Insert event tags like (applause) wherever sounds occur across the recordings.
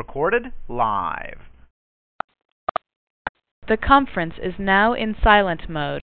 Recorded live. The conference is now in silent mode.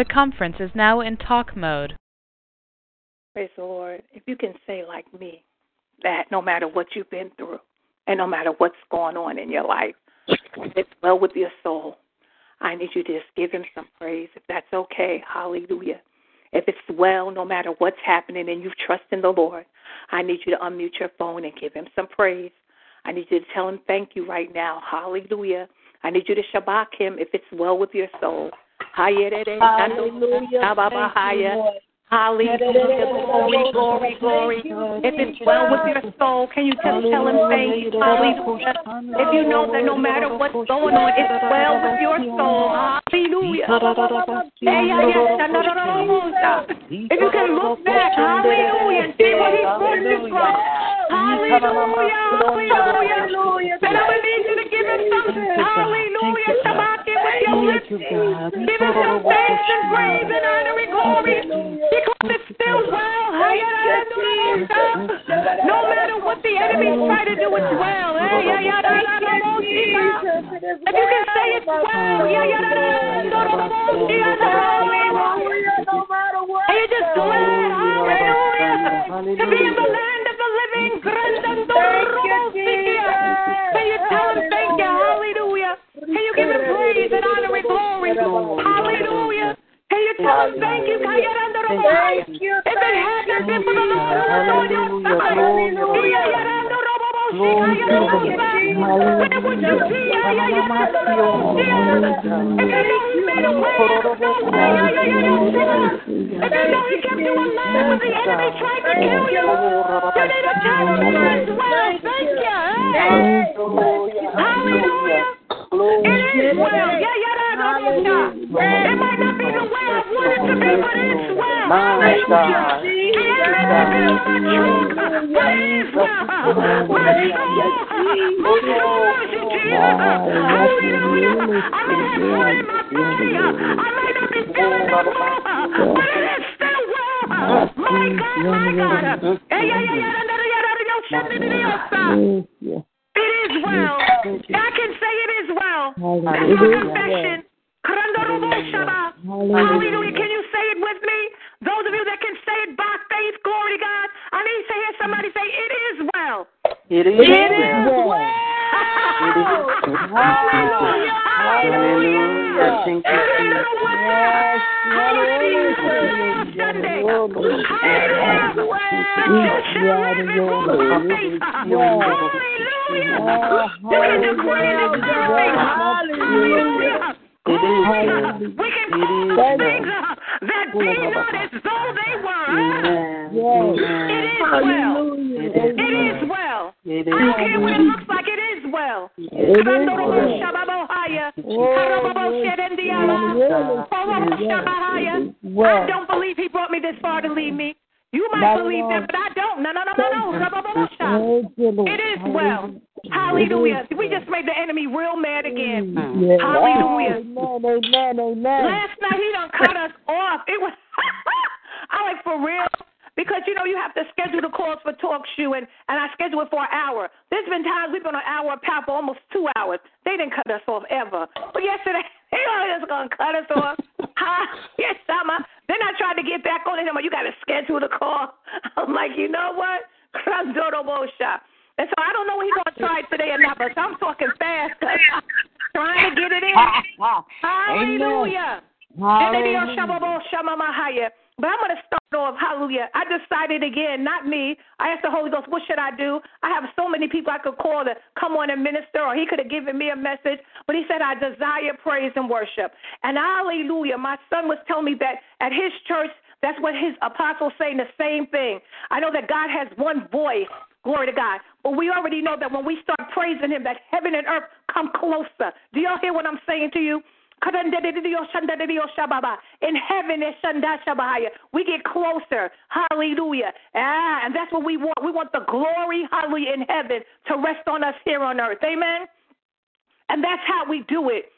The conference is now in talk mode. Praise the Lord. If you can say like me, that no matter what you've been through and no matter what's going on in your life, it's well with your soul. I need you to just give him some praise if that's okay. Hallelujah. If it's well, no matter what's happening and you trust in the Lord, I need you to unmute your phone and give him some praise. I need you to tell him thank you right now. Hallelujah. I need you to shabach him if it's well with your soul. Hallelujah. Hallelujah. Glory, glory, glory. If it's well with your soul, can you just tell him thank you? Hallelujah. If you know that no matter what's going on, it's well with your soul. Hallelujah. If you can look back, hallelujah, and see what he brought you from. Hallelujah. Hallelujah. Hallelujah. Then I would need you to give him something. Hallelujah. It with your lips. Give him some thanks and praise and honor and glory. Because it's still well. No matter what the enemy try to do, it's well. If you can say it's well, and you're just glad, hallelujah, to be in the land of the living. Can you tell him thank you, hallelujah? Can you give him praise and honor and glory? Hallelujah. Can you tell him thank you? Thank you. If it hadn't been for the Lord who was on your side, where would you be? If you know he made a way out of nowhere, if you know he kept you alive when the enemy tried to kill you, you need to tell him as well. Thank you. Hallelujah. It is well. Yeah, yeah, yeah, yeah, yeah. It might not be the way I want it to be, but it's well. Hallelujah. The enemy may be on my truck, it is well. My soul, my soul loves you, Jesus. Hallelujah. Hallelujah. Somebody say, It is well. It is It is well. well. Hallelujah. Hallelujah. Thank you, Jesus. Hallelujah. Sunday. Hallelujah. The church shall live and walk by faith. Hallelujah. You can decree and declare things. Hallelujah. Hallelujah. We can call things uh, that be not as though they were. Amen. It is well. It It is is well. It I don't care what it looks like. It is well. I don't believe he brought me this far to leave me. You might believe that, but I don't. No, no, no, no, no. It is well. Hallelujah. We just made the enemy real mad again. Mm. Hallelujah. Amen, amen, amen. Last night he done cut us off. It was (laughs) I like for real. Because you know you have to schedule the calls for talk shoe and, and I schedule it for an hour. There's been times we've been on an hour power for almost two hours. They didn't cut us off ever. But yesterday (laughs) they are just gonna cut us off. (laughs) Hi, yes, summer. Then I tried to get back on it. I'm like, you gotta schedule the call. I'm like, you know what? And so I don't know what he's gonna try today or not, but I'm talking fast I'm (laughs) trying to get it in. Hallelujah. And then he'll shama Shamahaya. But I'm going to start off, hallelujah. I decided again, not me. I asked the Holy Ghost, what should I do? I have so many people I could call to come on and minister, or he could have given me a message. But he said, I desire praise and worship. And hallelujah, my son was telling me that at his church, that's what his apostles saying the same thing. I know that God has one voice. Glory to God. But we already know that when we start praising him, that heaven and earth come closer. Do y'all hear what I'm saying to you? In heaven, we get closer. Hallelujah. Ah, and that's what we want. We want the glory, hallelujah, in heaven to rest on us here on earth. Amen. And that's how we do it.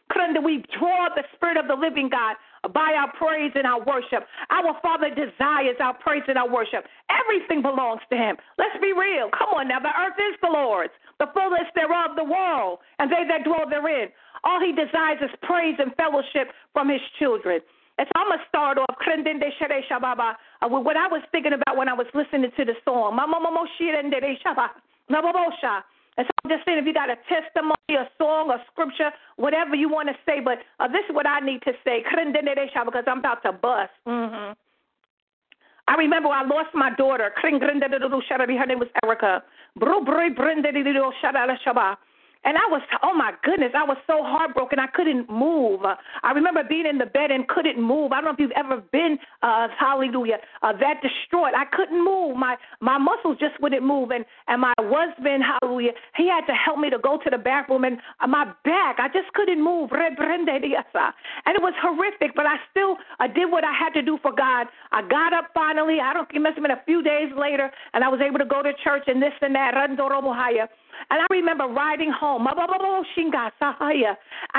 We draw the Spirit of the living God by our praise and our worship. Our Father desires our praise and our worship. Everything belongs to Him. Let's be real. Come on now. The earth is the Lord's, the fullness thereof, the world, and they that dwell therein. All He desires is praise and fellowship from His children. And so I'm going to start off uh, with what I was thinking about when I was listening to the song. Mama Mama Shirende Shaba, Nababosha. And so I'm just saying, if you got a testimony, a song, a scripture, whatever you want to say, but uh, this is what I need to say, because I'm about to bust. Mm-hmm. I remember I lost my daughter. Her name was Erica. And I was, oh my goodness, I was so heartbroken. I couldn't move. I remember being in the bed and couldn't move. I don't know if you've ever been, uh, hallelujah, uh, that distraught. I couldn't move. My my muscles just wouldn't move. And and my husband, hallelujah, he had to help me to go to the bathroom. And uh, my back, I just couldn't move. And it was horrific, but I still I did what I had to do for God. I got up finally. I don't. It must have been a few days later, and I was able to go to church and this and that. And I remember riding home, and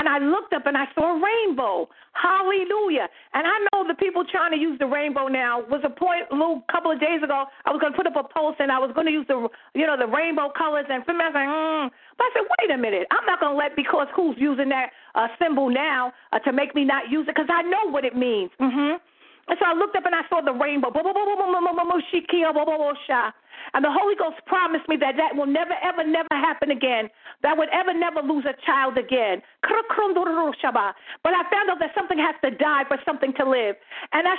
I looked up and I saw a rainbow. Hallelujah. And I know the people trying to use the rainbow now was a point a little couple of days ago. I was going to put up a post and I was going to use the, you know, the rainbow colors. And for me, I was like, mm. but I said, wait a minute. I'm not going to let because who's using that uh, symbol now uh, to make me not use it because I know what it means. Mm-hmm. And so I looked up and I saw the rainbow. And the Holy Ghost promised me that that will never, ever, never happen again. That would ever, never lose a child again. But I found out that something has to die for something to live. And I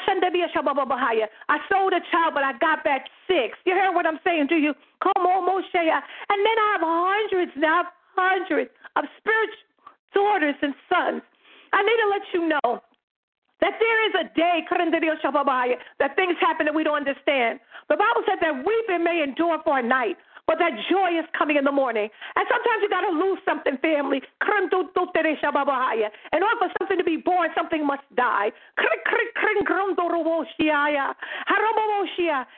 sold a child, but I got back six. You hear what I'm saying to you? Come. And then I have hundreds now, hundreds of spiritual daughters and sons. I need to let you know that there is a day, that things happen that we don't understand. The Bible said that weeping may endure for a night, but that joy is coming in the morning. And sometimes you got to lose something, family. In order for something to be born, something must die.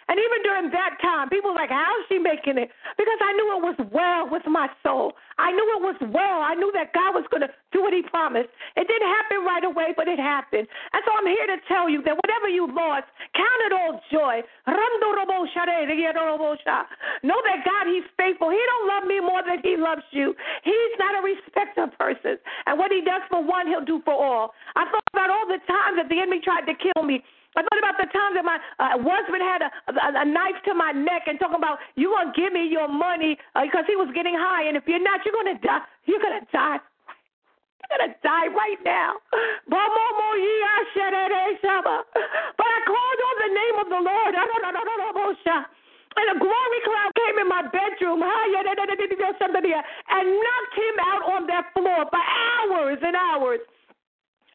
And even during that time, people were like, How is she making it? Because I knew it was well with my soul. I knew it was well. I knew that God was going to do what He promised. It didn't happen right away, but it happened. And so I'm here to tell you that whatever you lost, count it all joy. Know that God, He's faithful. He don't love me more than He loves you. He's not a respecter of persons. And what He does for one, He'll do for all. I thought about all the times that the enemy tried to kill me. I thought about the times that my uh, husband had a, a, a knife to my neck and talking about you gonna give me your money uh, because he was getting high, and if you're not, you're gonna die. You're gonna die. You're gonna die right now. But I called on the name of the Lord. And a glory cloud came in my bedroom and knocked him out on that floor for hours and hours.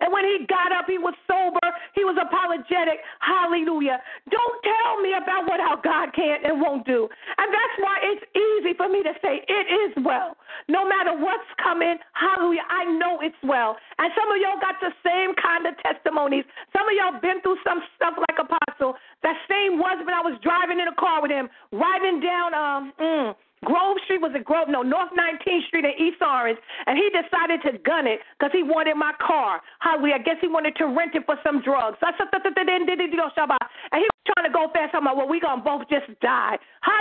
And when he got up, he was sober. He was apologetic. Hallelujah. Don't tell me about what our God can't and won't do. And that's why it's easy for me to say it is well. No matter what's coming, hallelujah, I know it's well. And some of y'all got the same kind of testimonies. Some of y'all been through some stuff like Apostle. That same husband, I was driving in a car with him, riding down um mm, Grove Street was it Grove? No, North 19th Street in East Orange, and he decided to gun it because he wanted my car. Hallelujah. I guess he wanted to rent it for some drugs. And he was trying to go fast. I'm like, well, we gonna both just die. And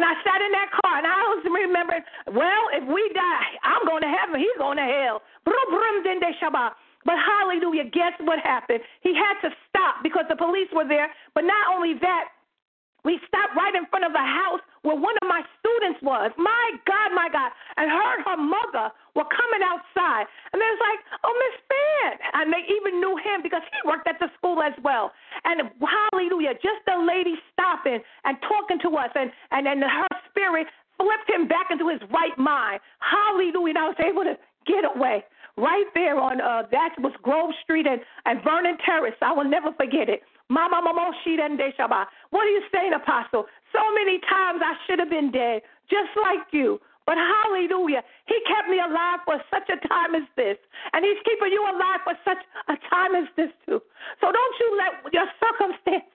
I sat in that car, and I was remembering, well, if we die, I'm going to heaven. He's going to hell. But hallelujah, guess what happened? He had to stop because the police were there. But not only that, we stopped right in front of the house where one of my students was. My God, my God. And her and her mother were coming outside. And they was like, oh, Miss Fan. And they even knew him because he worked at the school as well. And hallelujah, just the lady stopping and talking to us. And, and, and her spirit flipped him back into his right mind. Hallelujah. And I was able to get away right there on uh that was Grove Street and, and Vernon Terrace. I will never forget it. Mama Mama Shaba. What are you saying, Apostle? So many times I should have been dead, just like you. But hallelujah, he kept me alive for such a time as this. And he's keeping you alive for such a time as this, too. So don't you let your circumstance,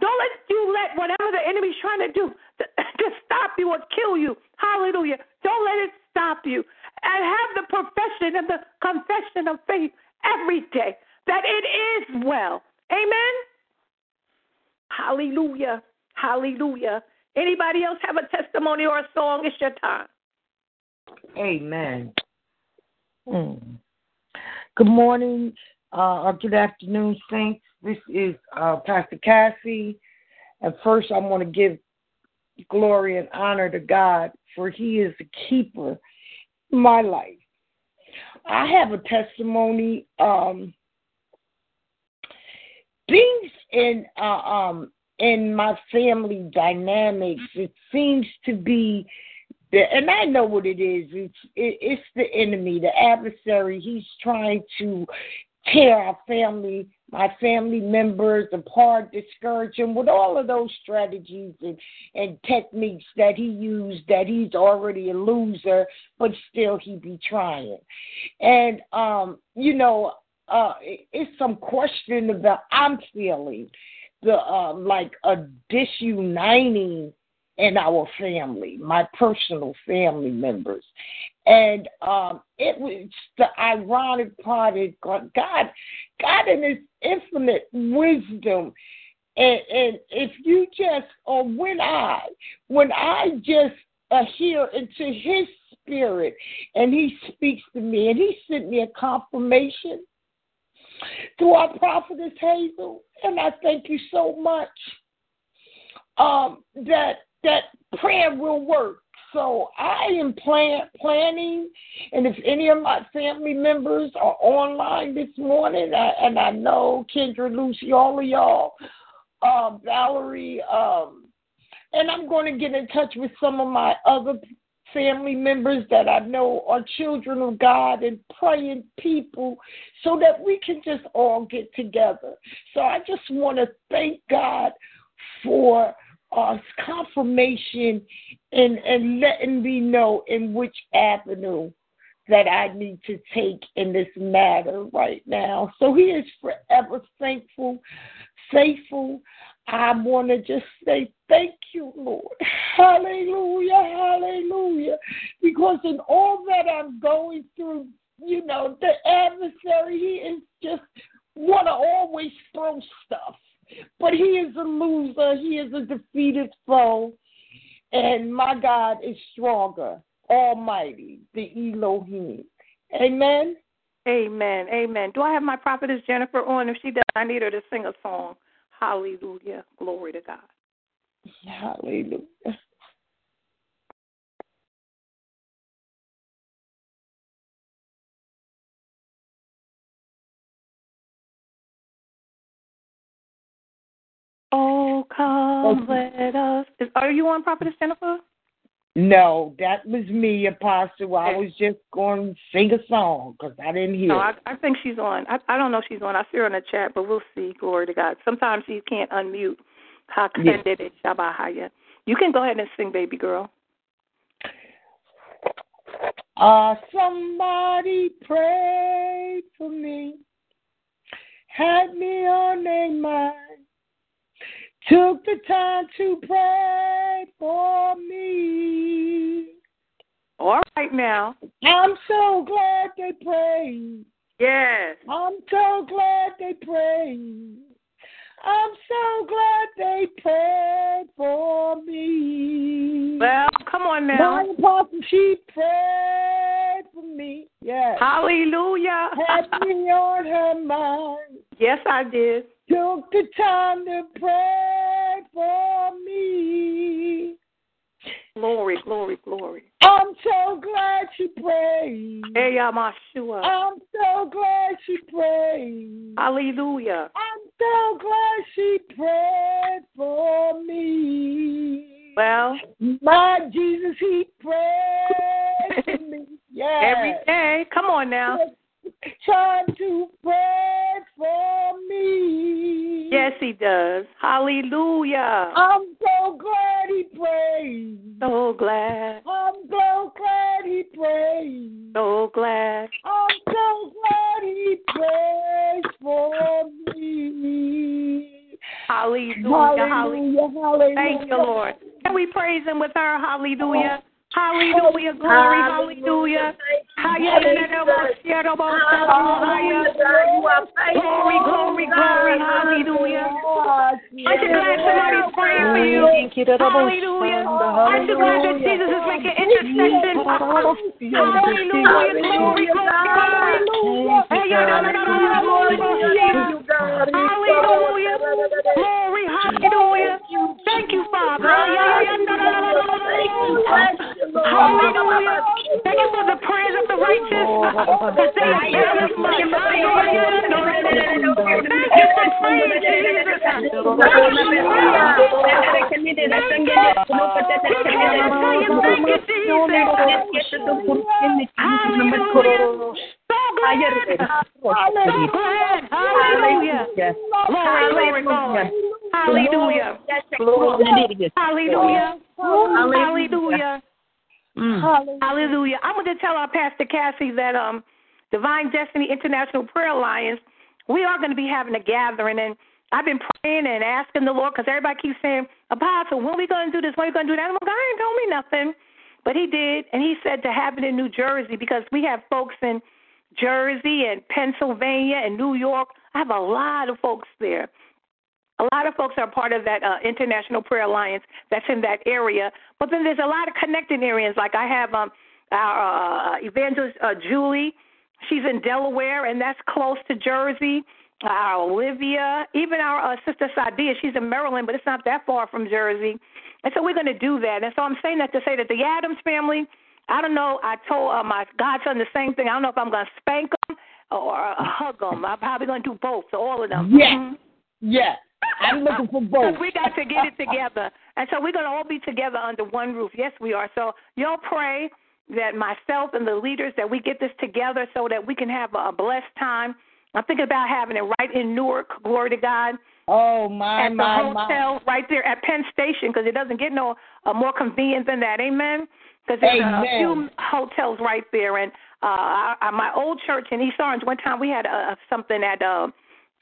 don't let you let whatever the enemy's trying to do to, (laughs) to stop you or kill you. Hallelujah. Don't let it stop you. And have the profession and the confession of faith every day that it is well. Amen. Hallelujah. Hallelujah. Anybody else have a testimony or a song? It's your time. Amen. Mm. Good morning, uh, or good afternoon, Saints. This is uh, Pastor Cassie. And first, I want to give glory and honor to God, for He is the keeper of my life. I have a testimony. Um, things in uh, um, in my family dynamics, it seems to be and I know what it is. It's it, it's the enemy, the adversary. He's trying to tear our family, my family members apart, discourage them with all of those strategies and, and techniques that he used. That he's already a loser, but still he be trying. And um, you know, uh, it's some question about I'm feeling the uh, like a disuniting in our family, my personal family members. And um, it was the ironic part is God, God, in His infinite wisdom. And, and if you just, or when I, when I just adhere into His Spirit, and He speaks to me, and He sent me a confirmation through our prophetess Hazel, and I thank you so much. Um, that that prayer will work. So I am plan, planning, and if any of my family members are online this morning, I, and I know Kendra, Lucy, all of y'all, uh, Valerie, um, and I'm going to get in touch with some of my other family members that I know are children of God and praying people so that we can just all get together. So I just want to thank God for uh, confirmation and, and letting me know in which avenue that I need to take in this matter right now. So he is forever thankful, faithful. I want to just say thank you, Lord. Hallelujah, hallelujah. Because in all that I'm going through, you know, the adversary, he is just want to always throw stuff. But he is a loser. He is a defeated foe. And my God is stronger, almighty, the Elohim. Amen. Amen. Amen. Do I have my prophetess Jennifer on? If she does, I need her to sing a song. Hallelujah. Glory to God. Hallelujah. Oh, come, let us. Is, are you on, Prophetess Jennifer? No, that was me, Apostle. I was just going to sing a song because I didn't hear. No, I, I think she's on. I, I don't know if she's on. I see her in the chat, but we'll see. Glory to God. Sometimes you can't unmute. Yes. You can go ahead and sing, baby girl. Uh, somebody prayed for me, had me on their mind, took the time to pray for me. All right now. I'm so glad they prayed. Yes. I'm so glad they prayed. I'm so glad they prayed for me. Well, come on now. My apostle, she prayed for me. Yes. Hallelujah. Had me on her mind. Yes, I did. Took the time to pray for me. Glory, glory, glory. I'm so glad she prayed. Hey, Yamashua. I'm so glad she prayed. Hallelujah. I'm so glad she prayed for me. Well, My Jesus, he prayed for me. (laughs) Yes. every day. Come on now. Time to pray for me. Yes, he does. Hallelujah. I'm so glad he prayed. So glad. I'm so glad he prayed. So glad. I'm so glad he prays for me. Hallelujah. Hallelujah. Hallelujah. Thank you, Lord. Can we praise him with her? Hallelujah. Hallelujah. Glory. Hallelujah. Glory, glory, glory. Hallelujah. Aren't you glad somebody's praying for you. Hallelujah. Aren't you glad that Jesus is making intercession? Hallelujah. Glory, glory, glory. Glory, glory. Hallelujah. Thank you, Father. Hallelujah. Thank you for the prayers of the righteous. That they avail. Thank you for praying, Jesus. Hallelujah. Glory, glory, glory. Hallelujah. Hallelujah. Hallelujah. Hallelujah. I'm going to tell our Pastor Cassie that um, Divine Destiny International Prayer Alliance, we are going to be having a gathering. And I've been praying and asking the Lord because everybody keeps saying, Apostle, when are we going to do this? When are we going to do that? I'm like, I ain't told me nothing. But he did. And he said to have it in New Jersey because we have folks in Jersey and Pennsylvania and New York. I have a lot of folks there. A lot of folks are part of that uh, International Prayer Alliance that's in that area. But then there's a lot of connecting areas. Like I have um, our uh, evangelist uh, Julie. She's in Delaware, and that's close to Jersey. Our Olivia, even our uh, sister Sadia, she's in Maryland, but it's not that far from Jersey. And so we're going to do that. And so I'm saying that to say that the Adams family, I don't know. I told uh, my godson the same thing. I don't know if I'm going to spank him or uh, hug him. I'm probably going to do both. So all of them. Yeah. Mhm. Yeah. I'm looking for (laughs) both. We got to get it together. And so we're going to all be together under one roof. Yes, we are. So y'all pray that myself and the leaders that we get this together so that we can have a blessed time. I'm thinking about having it right in Newark. Glory to God. Oh my At the my hotel my. right there at Penn Station because it doesn't get no uh, more convenient than that. Amen. Because there's a few hotels right there, and uh, I, my old church in East Orange. One time we had uh, something at uh,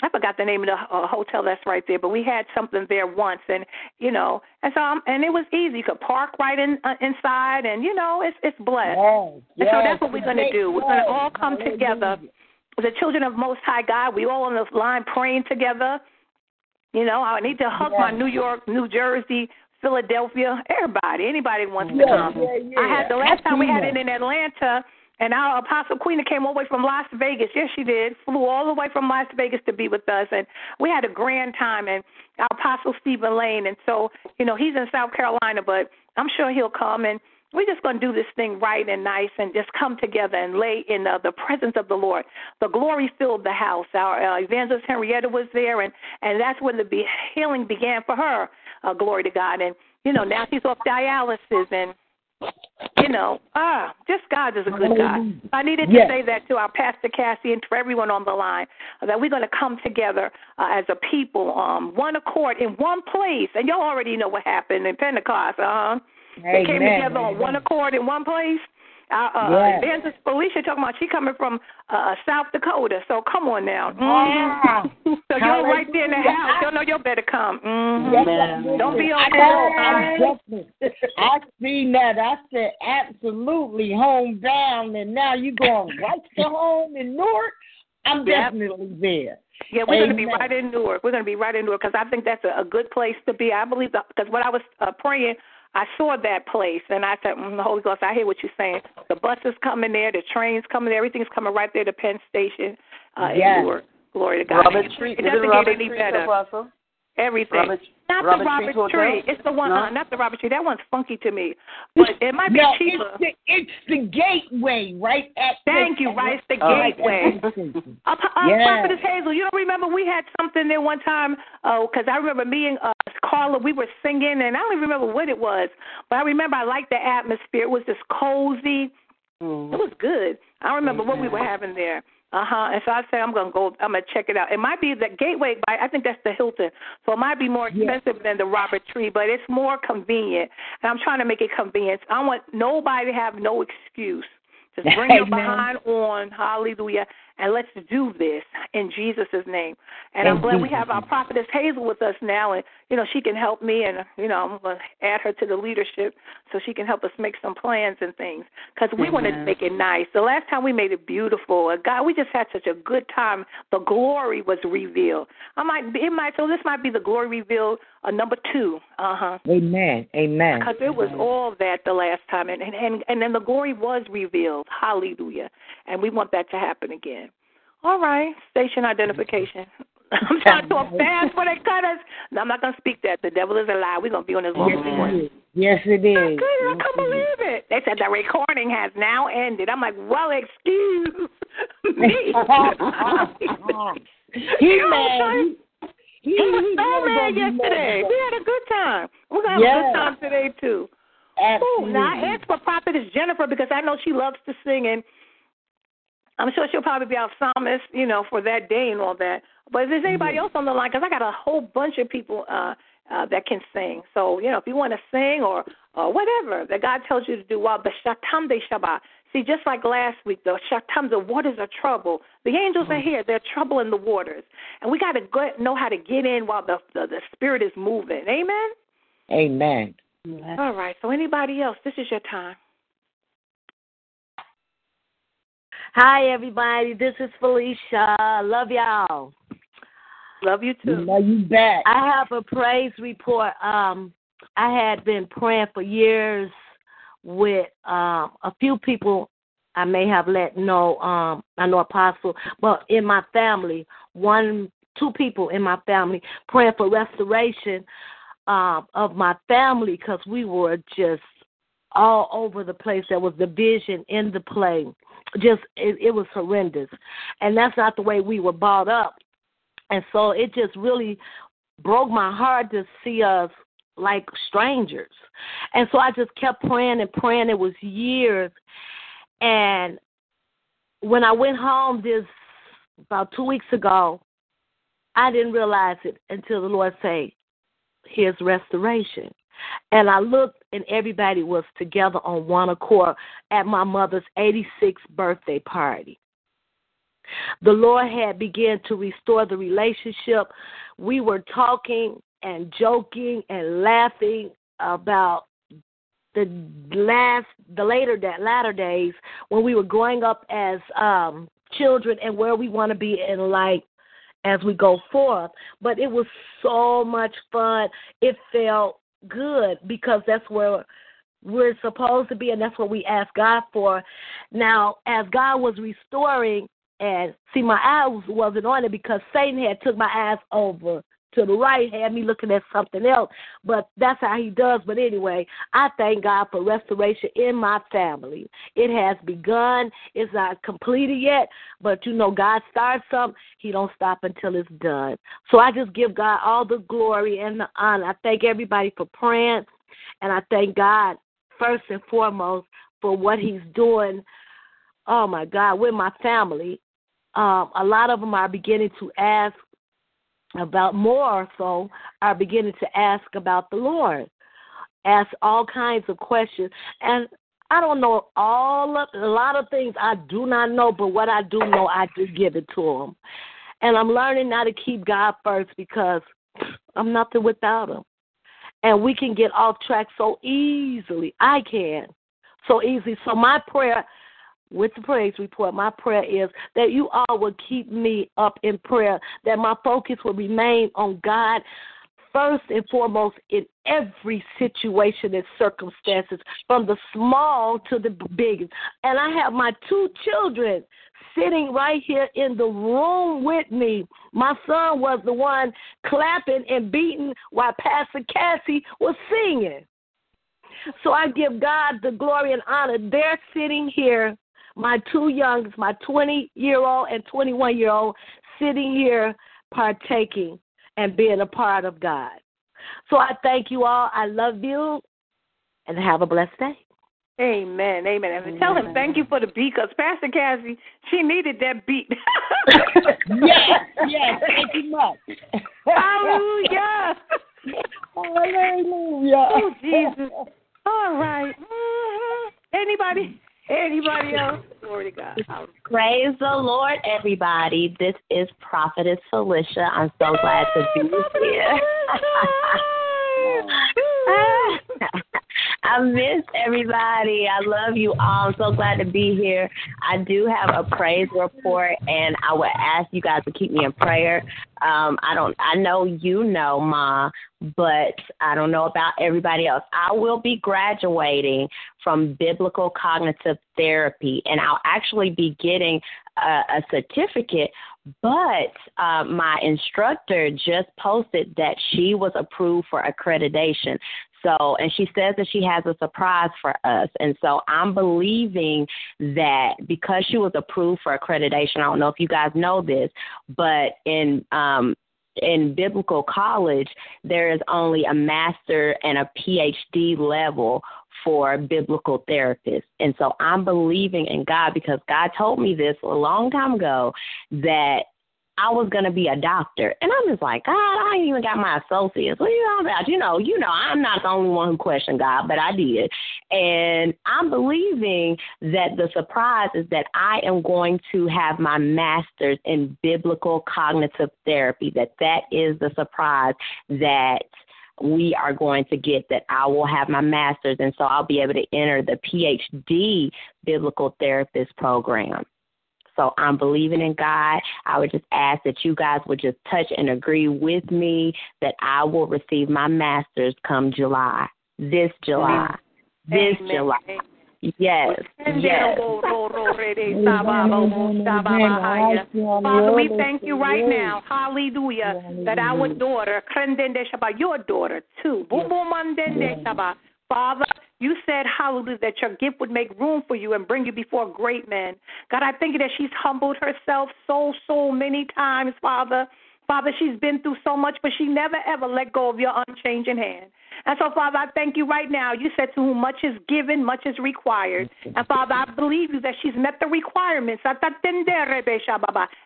I forgot the name of the uh, hotel that's right there, but we had something there once, and you know, and so um, and it was easy. You could park right in uh, inside, and you know, it's it's blessed. Yes, And so that's what we're going to do. We're going to all come together. The children of Most High God, we all on the line praying together. You know, I need to hug my New York, New Jersey, Philadelphia, everybody, anybody wants to come. yeah, yeah. I had the last time we had it in Atlanta, and our Apostle Queen came all the way from Las Vegas. Yes, she did. Flew all the way from Las Vegas to be with us, and we had a grand time. And our Apostle Stephen Lane, and so you know he's in South Carolina, but I'm sure he'll come and. We're just going to do this thing right and nice and just come together and lay in uh, the presence of the Lord. The glory filled the house. Our uh, evangelist Henrietta was there, and, and that's when the be- healing began for her. Uh, glory to God. And, you know, now she's off dialysis and, you know, ah, just God is a good God. I needed to Yes. say that to our Pastor Cassie and to everyone on the line uh, that we're going to come together uh, as a people, um, one accord in one place. And y'all already know what happened in Pentecost, uh huh. They came Amen, together on one accord in one place. Uh, uh, Yes. Evangelist Felicia talking about she coming from uh, South Dakota, so come on now. Ah. Mhm. (laughs) so you're right there in the Hallelujah. house. Y'all know you better come. hmm Yes, Don't be on I that. I'm I seen that. I said absolutely home down, and now you going right to home in Newark. I'm Yep. definitely there. Yeah, we're going to be right in Newark. We're going to be right in Newark because I think that's a, a good place to be. I believe that because what I was uh, praying, I saw that place and I said, mm, the Holy Ghost, I hear what you're saying. The bus is coming there, the train's coming there, everything's coming right there to Penn Station uh, Yes. Newark. Glory to God. Robert it Tree. it doesn't Robert get any Tree, better. Apostle? Everything. Robert, not Robert the Robert Treat's Tree. It's the one, No? uh, not the Robert Treat. That one's funky to me, but it might be no, cheaper. it's the it's the gateway right at. Thank you, right? It's the Oh. gateway. Uh, uh, Yeah. Prophetess Hazel, you don't remember we had something there one time? Oh, because I remember me and uh, Carla, we were singing, and I don't even remember what it was, but I remember I liked the atmosphere. It was just cozy. Mm. It was good. I don't remember what we were having there. Uh huh. And so I said I'm gonna go. I'm gonna check it out. It might be the Gateway. but I think that's the Hilton. So it might be more expensive than the Robert Treat, but it's more convenient. And I'm trying to make it convenient. I want nobody to have no excuse. Just bring (laughs) your behind on, hallelujah, and let's do this in Jesus' name. And I'm glad we have our prophetess Hazel with us now, and you know she can help me, and you know I'm going to add her to the leadership so she can help us make some plans and things because we wanted to make it nice. The last time we made it beautiful, God, we just had such a good time. The glory was revealed. I might, it might, so this might be the glory revealed uh, number two. Uh huh. Amen. Amen. Because it was all that the last time, and, and and and then the glory was revealed. Hallelujah! And we want that to happen again. All right, station identification. (laughs) I'm trying to talk fast for they cut us. No, I'm not gonna speak that. The devil is a lie. We're gonna be on this long as we want. Yes, it is. good. I can't believe it. They said the recording has now ended. I'm like, well, excuse (laughs) me. (laughs) he mad. He, He he, was so mad yesterday. We had a good time. We're gonna have a good time today too. Ooh, now I asked for prophetess Jennifer because I know she loves to sing and I'm sure she'll probably be our psalmist, you know, for that day and all that. But if there's anybody else on the line, because I got a whole bunch of people uh, uh, that can sing. So you know, if you want to sing or or whatever that God tells you to do, while the shatam de Shabbat. See, just like last week, the shatam, the waters are trouble. The angels are here; they're trouble in the waters, and we got to go, know how to get in while the, the the spirit is moving. Amen. Amen. All right. So anybody else? This is your time. Hi, everybody. This is Felicia. Love y'all. Love you You too. know you back. I have a praise report. Um, I had been praying for years with um, a few people. I may have let know. Um, I know Apostle, but in my family, one, two people in my family praying for restoration um, of my family because we were just all over the place. There was division in the play. Just it, it was horrendous, and that's not the way we were brought up. And so it just really broke my heart to see us like strangers. And so I just kept praying and praying. It was years. And when I went home this about two weeks ago, I didn't realize it until the Lord said, Here's restoration. And I looked, and everybody was together on one accord at my mother's 86th birthday party. The Lord had begun to restore the relationship. We were talking and joking and laughing about the last the later that latter days when we were growing up as um children and where we want to be in life as we go forth. But it was so much fun. It felt good because that's where we're supposed to be and that's what we ask God for. Now, as God was restoring and see my eyes wasn't on it because Satan had took my eyes over to the right, had me looking at something else. But that's how he does. But anyway, I thank God for restoration in my family. It has begun. It's not completed yet, but you know, God starts something, He don't stop until it's done. So I just give God all the glory and the honor. I thank everybody for praying, and I thank God first and foremost for what He's doing. Oh my God, with my family. Um, a lot of them are beginning to ask about more so are beginning to ask about the Lord, ask all kinds of questions. And I don't know all of a lot of things I do not know, but what I do know, I do give it to them. And I'm learning now to keep God first because I'm nothing without Him. And we can get off track so easily. I can so easy. So my prayer with the praise report, my prayer is that you all will keep me up in prayer, that my focus will remain on God first and foremost in every situation and circumstances, from the small to the biggest. And I have my two children sitting right here in the room with me. My son was the one clapping and beating while Pastor Cassie was singing. So I give God the glory and honor. They're sitting here my two youngest, my 20 year old and 21 year old, sitting here partaking and being a part of God. So I thank you all. I love you and have a blessed day. Amen, amen. And tell him thank you for the beat, because Pastor Cassie, she needed that beat. (laughs) yes, yes, thank you much. Hallelujah. (laughs) Hallelujah. Oh, Jesus. All right. Mhm. Anybody? Anybody (laughs) else? Glory to God. Praise the Lord, everybody. This is Prophetess Felicia. I'm so glad to be here. (laughs) I miss everybody. I love you all. I'm so glad to be here. I do have a praise report, and I would ask you guys to keep me in prayer. Um, I don't. I know you know, Ma, but I don't know about everybody else. I will be graduating from biblical cognitive therapy, and I'll actually be getting a, a certificate. But uh, my instructor just posted that she was approved for accreditation. So, and she says that she has a surprise for us. And so I'm believing that because she was approved for accreditation, I don't know if you guys know this, but in, um, in biblical college, there is only a master and a PhD level for biblical therapists. And so I'm believing in God because God told me this a long time ago that I was gonna be a doctor. And I'm just like, God, I ain't even got my associates. What are you talking about? You know, you know, I'm not the only one who questioned God, but I did. And I'm believing that the surprise is that I am going to have my master's in biblical cognitive therapy, that that is the surprise that we are going to get that I will have my master's and so I'll be able to enter the PhD biblical therapist program. So I'm believing in God. I would just ask that you guys would just touch and agree with me that I will receive my master's come July. This July. This Amen. July. Yes. Yes. Father, we thank you right now, hallelujah, that our daughter, Krendende Shaba, your daughter too, Boom Boom Mandende Shaba. Father, you said, hallelujah, that your gift would make room for you and bring you before great men. God, I thank you that she's humbled herself so, so many times, Father. Father, she's been through so much, but she never ever let go of your unchanging hand. And so, Father, I thank you right now. You said to whom much is given, much is required. And Father, I believe you that she's met the requirements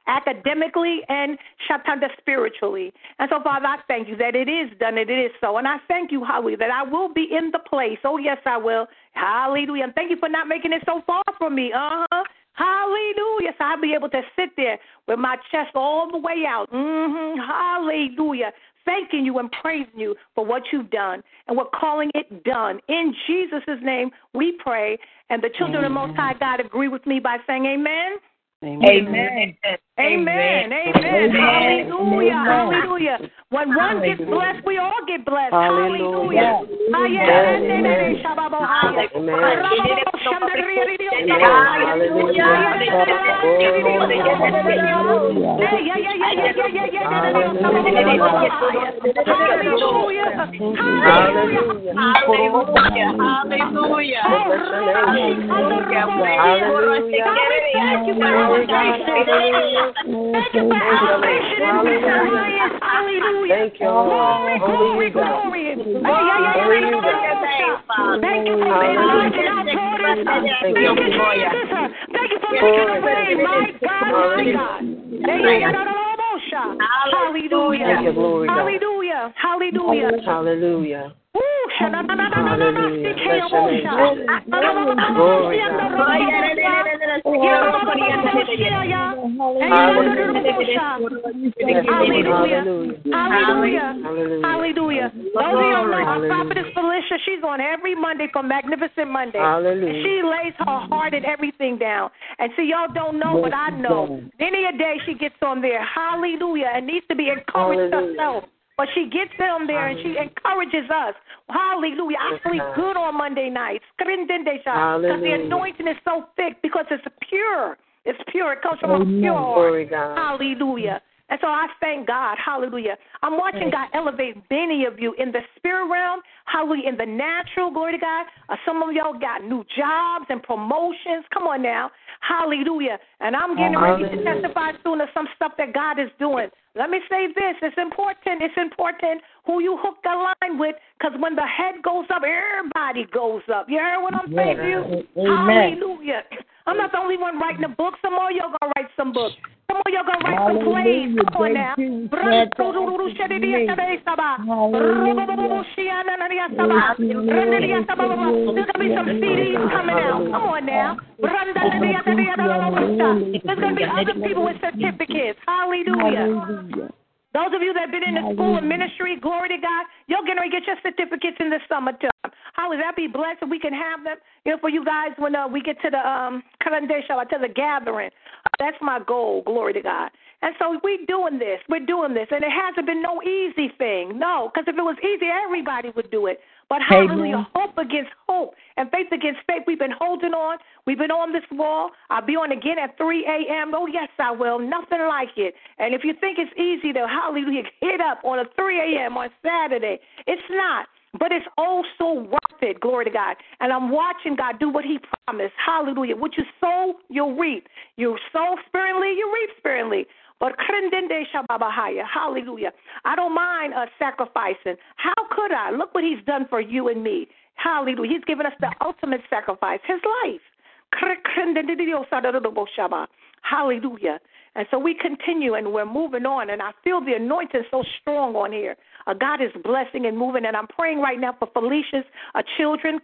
academically and shatanda spiritually. And so, Father, I thank you that it is done and it is so. And I thank you, hallelujah, that I will be in the place. Oh, yes, I will. Hallelujah. And thank you for not making it so far from me. Uh huh. Hallelujah. So I'll be able to sit there with my chest all the way out. Mm-hmm. Hallelujah. Thanking you and praising you for what you've done. And we're calling it done. In Jesus' name, we pray. And the children of the Most High God agree with me by saying amen. Amen. Amen. Amen. Hallelujah. Hallelujah. When one gets blessed, we all get blessed. Hallelujah. Thank you. For salvation and deliverance. Hallelujah. Thank you, Lord. Glory, glory, glory. Thank you for being launching out daughters. Thank you, Jesus. Thank you for making a way. My God, my God. Hallelujah. Thank you, glory, God. Hallelujah. Hallelujah. Hallelujah. Woo. Hallelujah. Bless your name. Glory, Hallelujah. Hallelujah. Hallelujah. Hallelujah. Those of you don't know, our prophetess Felicia, she's on every Monday for Magnificent Monday. Hallelujah. And she lays her heart and everything down. And see, y'all don't know, but I know. Many a day she gets on there. Hallelujah. And needs to be encouraged Hallelujah. herself. But she gets them there and she encourages us. Hallelujah. I sleep good on Monday nights. Because the anointing is so thick because it's pure. It's pure. It comes from a pure Glory. God. Hallelujah. And so I thank God. Hallelujah. I'm watching God elevate many of you in the spirit realm. Hallelujah. In the natural. Glory to God. Uh, some of y'all got new jobs and promotions. Come on now. Hallelujah. And I'm getting ready to testify soon of some stuff that God is doing. Let me say this. It's important. It's important who you hook the line with because when the head goes up, everybody goes up. You heard what I'm saying to you? Amen. Hallelujah. I'm not the only one writing a book. Some more y'all going to write some books. Some more y'all gonna write some plays. Come on now. There's gonna be some CDs coming out. Come on now. There's gonna be other people with certificates. Hallelujah. Hallelujah. Those of you that have been in the school of ministry, glory to God, you're going to get your certificates in the summertime. How would that be blessed if we can have them, you know, for you guys when uh, we get to the um to the gathering. That's my goal, glory to God. And so we're doing this. We're doing this. And it hasn't been no easy thing. No, because if it was easy, everybody would do it. But hallelujah, hope against hope and faith against faith. We've been holding on. We've been on this wall. I'll be on again at 3 a.m. Oh, yes, I will. Nothing like it. And if you think it's easy to, hallelujah, hit up on a 3 a.m. on Saturday, it's not. But it's oh also worth it, glory to God. And I'm watching God do what He promised. Hallelujah. What you sow, you'll reap. You sow sparingly, you reap sparingly. But hallelujah. I don't mind uh, sacrificing. How could I? Look what He's done for you and me. Hallelujah. He's given us the ultimate sacrifice, His life. Hallelujah. And so we continue and we're moving on. And I feel the anointing so strong on here. Uh, God is blessing and moving. And I'm praying right now for Felicia's uh, children.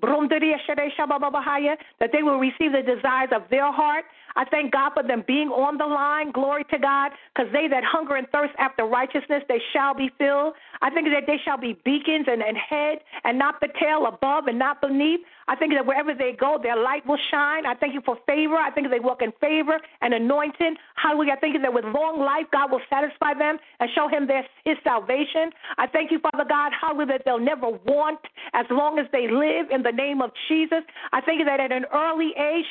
That they will receive the desires of their heart. I thank God for them being on the line. Glory to God. Because they that hunger and thirst after righteousness, they shall be filled. I think that they shall be beacons and, and head and not the tail, above and not beneath. I think that wherever they go, their light will shine. I thank you for favor. I think they walk in favor and anointing. Hallelujah. I thank you that with long life, God will satisfy them and show him their, his salvation. I thank you, Father God, hallelujah, that they'll never want as long as they live in the name of Jesus. I thank you that at an early age,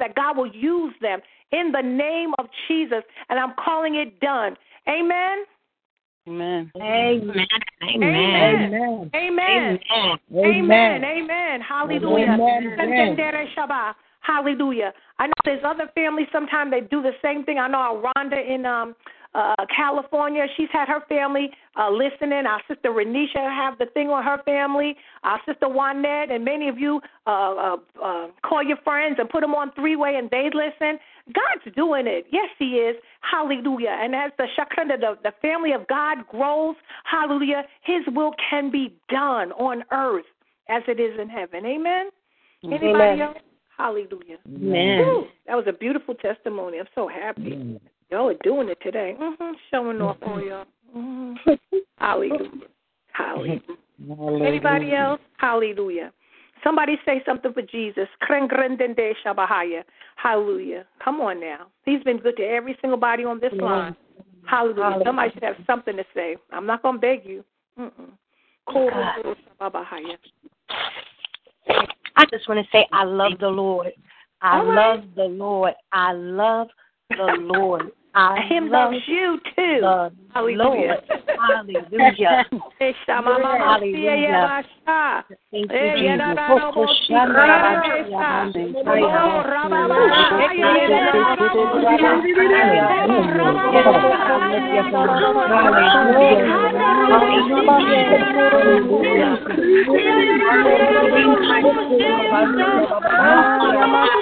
that God will use them in the name of Jesus. And I'm calling it done. Amen. Amen. Amen. Amen. Amen. Amen. Amen. Amen. Hallelujah. Hallelujah. I know there's other families sometimes they do the same thing. I know our Rhonda in um uh California, she's had her family uh listening. Our sister Renisha have the thing on her family. Our sister Juanette and many of you uh, uh uh call your friends and put them on three way and they listen. God's doing it. Yes, He is. Hallelujah. And as the Shakanda, the, the family of God grows, hallelujah, His will can be done on earth as it is in heaven. Amen. Anybody Amen. else? Hallelujah. Amen. Woo, that was a beautiful testimony. I'm so happy. Y'all are doing it today. hmm Showing off on y'all. hmm Hallelujah. (laughs) Hallelujah. Anybody else? Hallelujah. Somebody say something for Jesus. Hallelujah. Come on now. He's been good to every single body on this line. Hallelujah. Somebody should have something to say. I'm not going to beg you. Mm-mm. I just want to say I love the Lord. I right. love the Lord. I love the Lord. I Him loves you too. Hallelujah. Hallelujah. Hallelujah. Thank you, Jesus.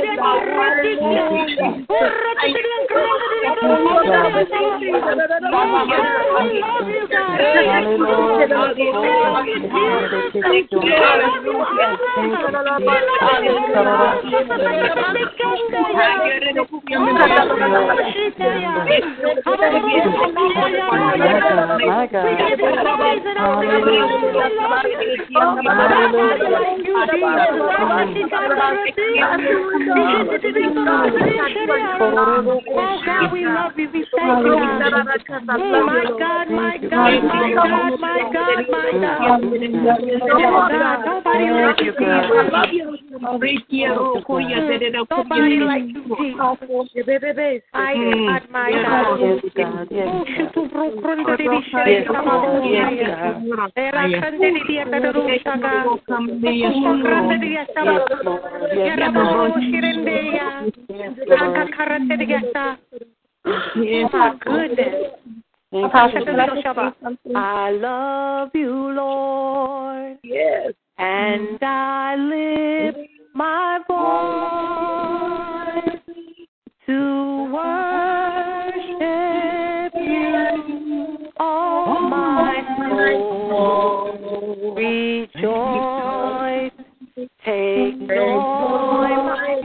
Thank you. God, we love you. We thank my God, my God, my God, my God, my God. Oh God, nobody like you, Jesus. Nobody like you, Jesus. My God, my God. Shitu brukrunde di bishari kamabu shaya. Era kande di dia kadaru shaka. Brukrunde di dia shaba. Yara babu shirende ya. Aka karate di dia Oh my goodness. I love you, Lord. Yes. And I lift my voice to worship you, oh my soul. Rejoice, take joy, my what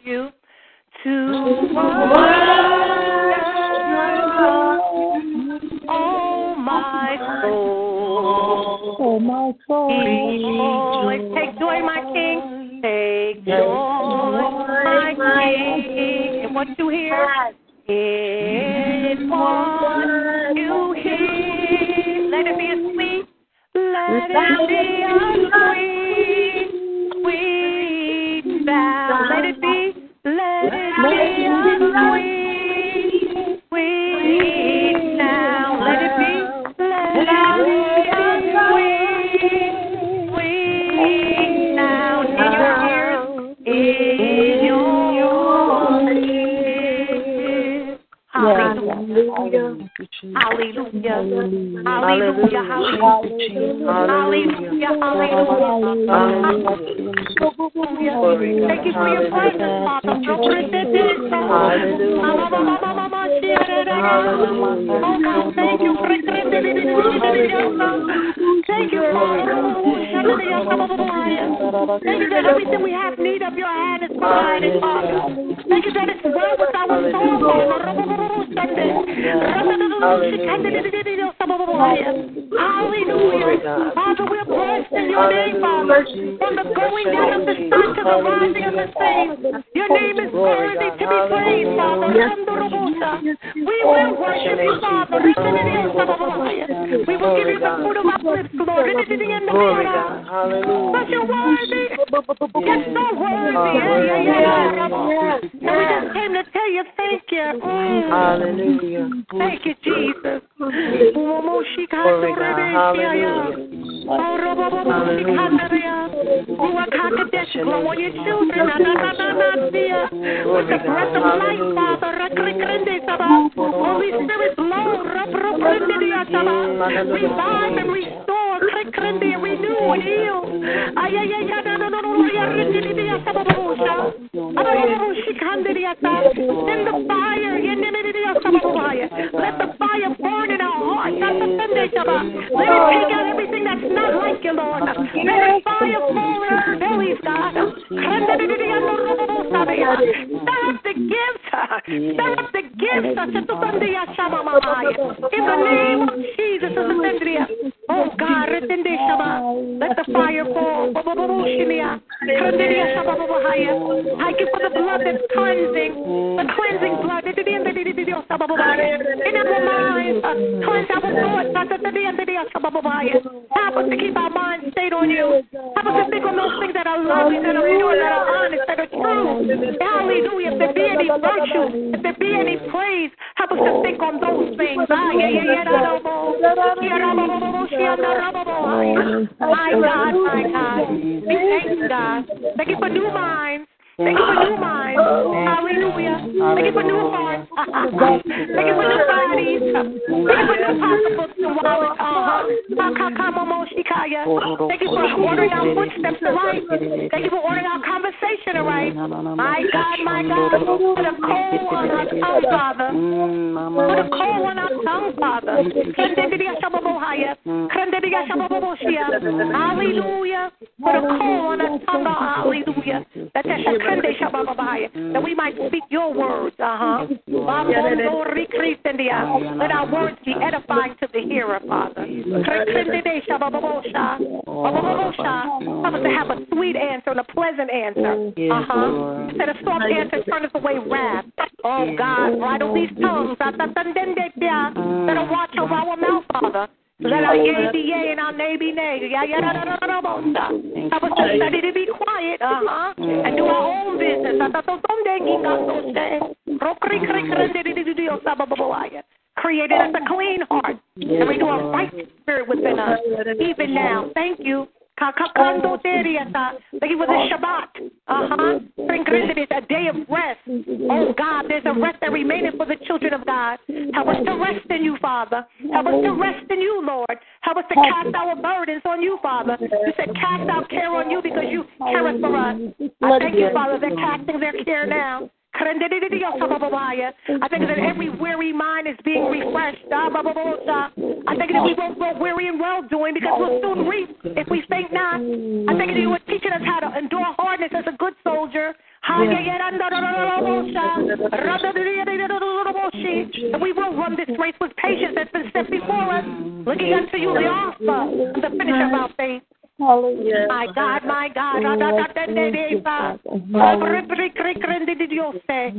To worship Oh my soul. Oh, my soul. Rejoice. Take joy, my King. Take joy, my King. In what you hear? In what you hear. Let it be a sweet. Let it be a sweet, sweet sound. Let it be. Let it be a sweet, sweet sound. Let it be. Let it be a sweet, sweet sound in your ears. In your ears. Hallelujah. Hallelujah. Hallelujah. Hallelujah. Hallelujah. Hallelujah. Thank you for your presence, Father. Your presence is Oh God, thank you. Thank you, Father. Thank you that everything we have need of your hand is provided, Father. Thank you that it's well with our soul, Hallelujah. Father, we're blessed in your name, Father. From the going down of the sun to the rising of the same. Your name is worthy to be praised, Father. We will worship you, Father. We will give you the fruit of our lips, Lord. Glory, God. Hallelujah. But you're worthy. You're so worthy. And we just came to tell you thank you. Mm. Hallelujah. Thank you, Jesus. On your children. With the breath of life, Father. Holy Spirit, blow. Revive and restore. Renew and heal. Send the fire. Let the fire burn in our hearts. Let it take out everything that's not like you, Lord. Let the fire fall in our bellies, God. Stir up the gifts. Stir up the gifts. In the name of Jesus. Oh God, let the fire fall. Thank you for the blood that's cleansing. The cleansing blood. In minds. Cleanse our thoughts. Help us to keep our minds stayed on you. Help us to think on those things that are lovely, that are pure, that are honest, that are true. Hallelujah. If there be any virtue, if there be any praise, help us to think on those things. My God, my God. We thank you, God. Thank you for new minds. Thank you for new minds. Hallelujah. Thank you for new hearts. Thank you for new bodies. Thank you for new and wallets. Uh-huh. Thank you for ordering our footsteps aright. Thank you for ordering our conversation aright. My God, my God. Put a coal on our tongue, Father. Put a coal on our tongue, Father. Hallelujah. Put a coal on our tongue, hallelujah. That that we might speak your words. Uh huh. Let our words be edifying to the hearer, Father. Help us to have a sweet answer and a pleasant answer. Uh huh. Instead of soft answer, turn us away wrath. Oh God, bridle these tongues. Let us watch over our mouth, Father. Let our yea be yea and our nay be nay. Help us to study to be quiet, uh huh, and do our own business. Created us a clean heart and renew a right spirit within us. Even now, thank you. Thank you for the Shabbat. Uh huh. It's a day of rest. Oh God, there's a rest that remaineth for the children of God. Help us to rest in you, Father. Help us to rest in you, Lord. Help us to cast our burdens on you, Father. You said cast our care on you because you care for us. I thank you, Father, they're casting their care now. I think that every weary mind is being refreshed. I think that we won't grow weary in well doing because we'll soon reap if we think not. I think that you were teaching us how to endure hardness as a good soldier. And we will run this race with patience that's been set before us, looking unto you, the author, the finisher of our faith. Hallelujah. My God, my God.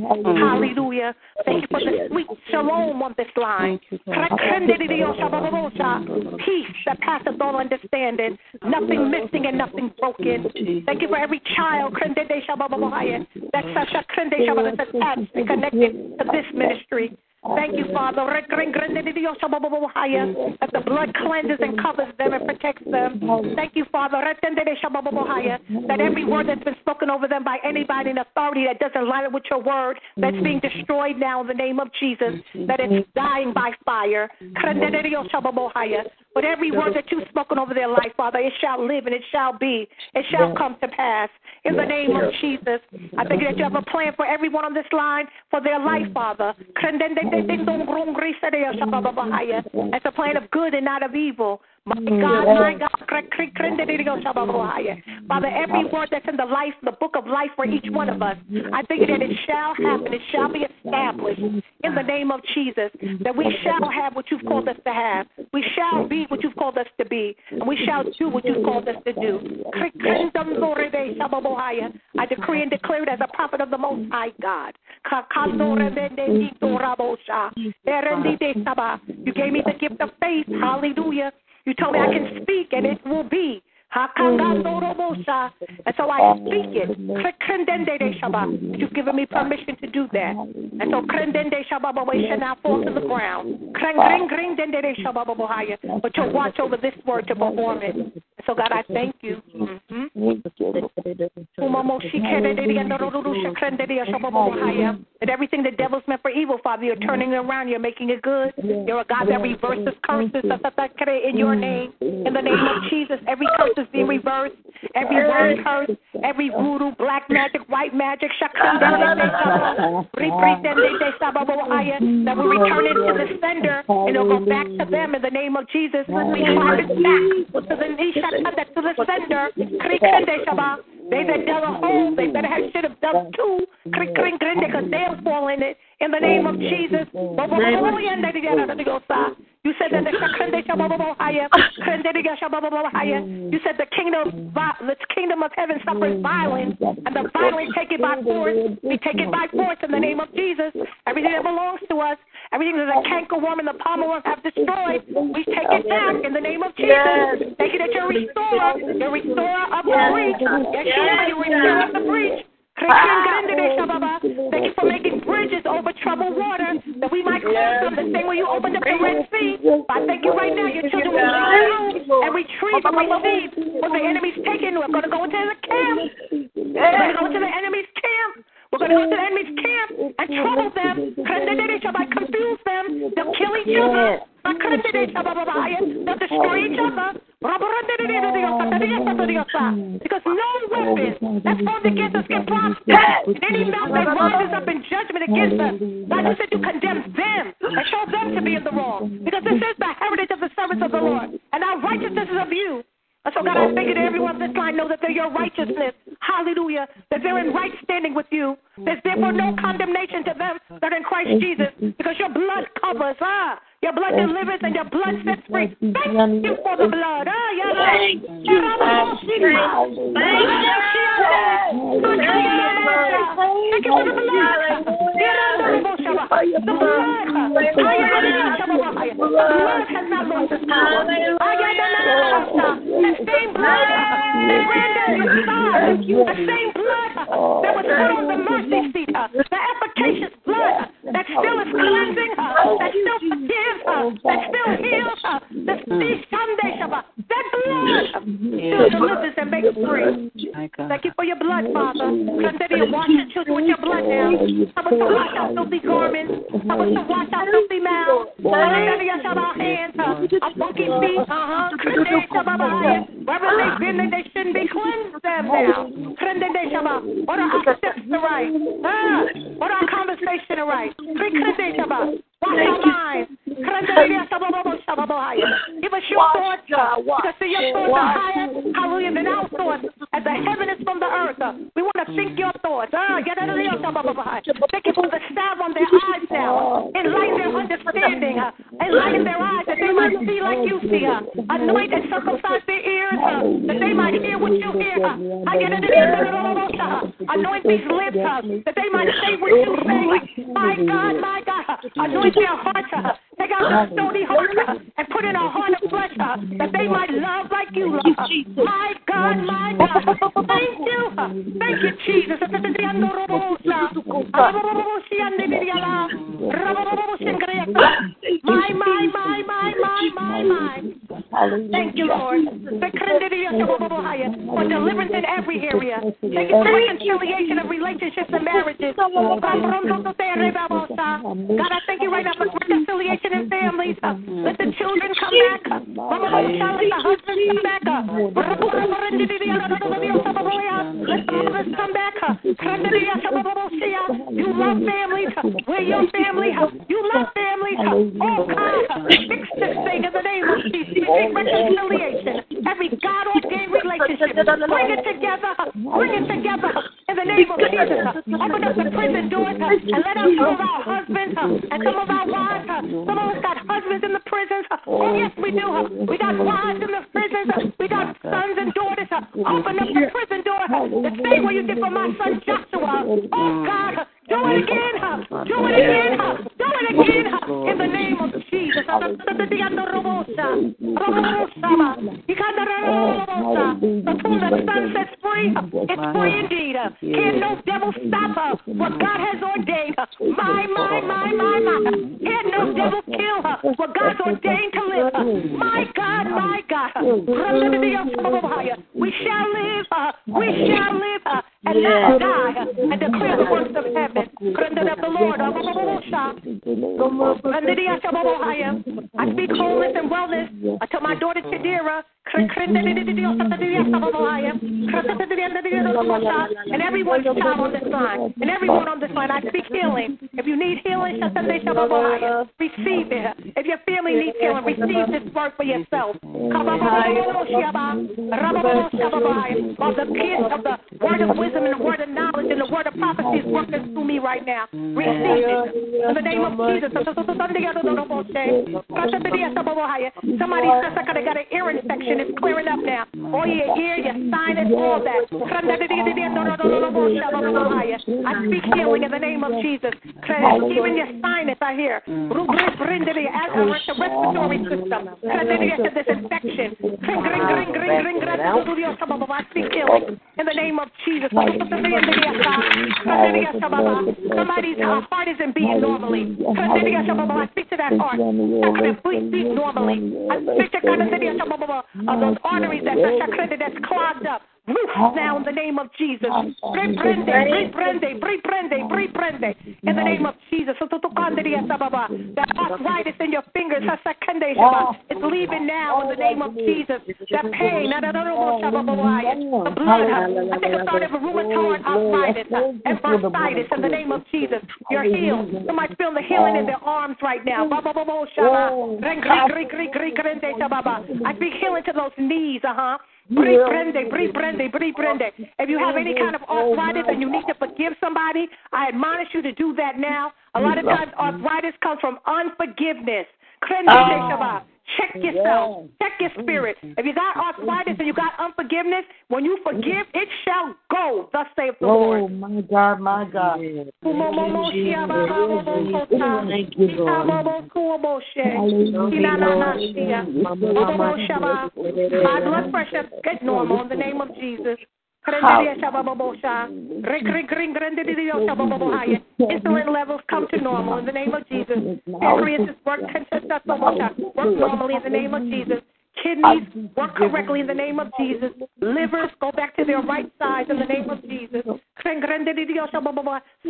Hallelujah. Thank you for the sweet shalom on this line. Peace that passes all understanding. Nothing missing and nothing broken. Thank you for every child that's such a that's attached and connected to this ministry. Thank you, Father. That the blood cleanses and covers them and protects them. Thank you, Father. That every word that's been spoken over them by anybody in authority that doesn't line up with your word, that's being destroyed now in the name of Jesus, that it's dying by fire. But every word that you've spoken over their life, Father, it shall live and it shall be. It shall come to pass. In the name of Jesus, I thank you that you have a plan for everyone on this line for their life, mm. Father. It's a plan of good and not of evil. Mm, my God, my God. Father, every mm. word that's in the life, the book of life for each one of us, I think that it shall happen. It shall be established in the name of Jesus. That we shall have what you've called us to have. We shall be what you've called us to be. And we shall do what you've called us to do. I decree and declare it as a prophet of the Most High God. You gave me the gift of faith. Hallelujah. You told me I can oh. speak and it will be. And so I speak it. You've given me permission to do that. And so shall now fall to the ground. But you'll watch over this word to perform it. So God, I thank you. Mm-hmm. And everything the devil's meant for evil, Father, you're turning it around. You're making it good. You're a God that reverses curses in your name. In the name of Jesus, every curse is being reversed. Every word curse, every voodoo, black magic, white magic, (laughs) that will return it to the sender and it'll go back to them in the name of Jesus. We drive it back to the to the sender. They that dug a hole, they better have should have dug two. Because they'll fall in it. In the name of Jesus. You said that the you said the kingdom the kingdom of heaven suffers violence and the violence take it by force. We take it by force in the name of Jesus. Everything that belongs to us, everything that the canker worm and the palmer worm have destroyed, we take it back in the name of Jesus. Thank you that you're restorer, you're restorer of the breach. Yeshua, you're restorer of the breach. Thank you for making bridges over troubled water that we might cross them the same way you opened up the Red Sea. I thank you right now, your children will go through and retrieve and receive what the enemy's taken. We're going to go into the camp. We're going to go into the enemy's camp. We're going to go to the enemy's camp and trouble them. Confuse them. They'll kill each other. They'll destroy each other. Because no weapon that's formed against us can prosper. Any mouth that rises up in judgment against us, God, you said you condemn them and show them to be in the wrong. Because this is the heritage of the servants of the Lord, and our righteousness is of you. And so, God, I thank you that everyone on this line know that they're your righteousness. Hallelujah. That they're in right standing with you. There's therefore no condemnation to them that are in Christ Jesus because your blood covers. Ah, your blood delivers and your blood sets free. Thank you for the blood. Ah, yeah. Thank you. Thank you. Thank you for the blood. The blood. The blood has not lost its power. The same blood that ran down your. The same blood that was put on the mercy seat. The efficacious blood that still is cleansing. That still forgives her. That still heals her. That Sunday Shabbat. That blood still delivers and makes free. Thank you for your blood, Father. Continue to wash your children with your blood now. Help us to wash out filthy garments. Help us to wash out filthy mouths. Our funky feet. Uh-huh. Wherever they've they shouldn't be, cleanse them now. What are our steps to right? Ah, what are our to right? Our minds. Give us your thoughts. Because see your thoughts are higher, hallelujah, than our thoughts. As the heaven is from the earth. We want to think your thoughts. Thank you for the salve on their eyes now. Enlighten their understanding. Enlighten their eyes that they might see like you see. Anoint and circumcise their ears that they might hear what you hear. Anoint these lips that they might say what you say. My God, my God. Anoint Give me a their hearts. Take out the stony heart uh, and put in a heart of flesh uh, that they might love like you love. My God, my God. Thank you. Thank you, Jesus. My, my, my, my, my, my, my. Thank you, Lord. Uh, for deliverance in every area. Thank you for reconciliation of relationships and marriages. God, I thank you right now for reconciliation in families. Let the children come back. Let the husbands come back. Let the mothers come back. You love families. We're your family. You love families. Oh, God. Fix this thing in the name of Jesus. Make reconciliation. Every God ordained relationship. Bring it together. Bring it together in the name of Jesus. Open up the prison doors and let out some of our husbands and some of our wives. Us got husbands in the prisons. Oh, oh, yes, we do. We got wives in the prisons. We got sons and daughters. Open up the prison door. The same way you did for my son Joshua. Oh, God. Do it again, do it again, do it again, in the name of Jesus. The whom the Son sets free, it's free indeed. Can no devil stop her? What God has ordained. My, my, my, my, my. Can no devil kill her? What God's ordained to live. My God, my God. We shall live, we shall live, and not die, and declare the works of heaven. The Lord. Uh, I speak wholeness and wellness uh, to my daughter Tadira. And everyone's child on this line. And everyone on this line. I speak healing. If you need healing, receive it. If your family needs healing, receive this word for yourself. Of the gift of the word of wisdom and the word of knowledge and the word of prophecy is working through me right now. Receive it. In the name of Jesus. Somebody says I got an ear infection. It's clearing up now. Oh, all your ear, your sinus, all that. I speak healing in the name of Jesus. Even your sinus, I hear. As I the Respiratory system. This infection. I speak healing in the name of Jesus. Somebody's heart isn't beating normally. I speak to that heart. Please beat normally. I speak to those arteries that, that's clogged up. Now in the name of Jesus. Reprende, reprende, reprende, reprende. In the name of Jesus. That arthritis in your fingers, it's leaving now in the name of Jesus. That pain, the blood, I think it's started with rheumatoid arthritis and bursitis in the name of Jesus. You're healed. Somebody's feeling the healing in their arms right now. I speak healing to those knees, uh huh. Reprende, reprende, reprende. If you have any kind of arthritis and you need to forgive somebody, I admonish you to do that now. A lot of times arthritis comes from unforgiveness. Check yourself. Check your mm-hmm. spirit. If you got mm-hmm. arthritis and you got unforgiveness, when you mm-hmm. forgive, it shall go. Thus saith the Lord. Oh my God, my God. Thank you, My blood pressure get normal in the name of Jesus. Insulin levels come to normal in the name of Jesus. Pancreas work work normally in the name of Jesus. Kidneys work correctly in the name of Jesus. Livers go back to their right size in the name of Jesus.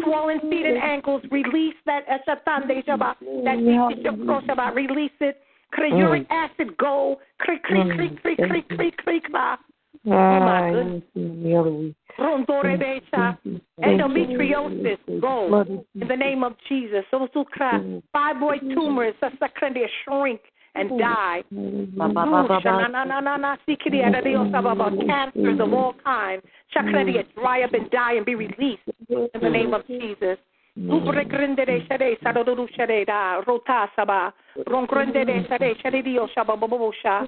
Swollen feet and ankles, release that that release it. Uric acid go. Creak, creak, creak, creak, creak, creak, creak, Oh my goodness. Endometriosis, go in the name of Jesus. So fibroid tumors, shrink and die. Cancers of all kinds, dry up and die and be released in the name of Jesus. Ubregrindere shade sadoru shade da rota saba rongrindere shade shade dio shaba bobosha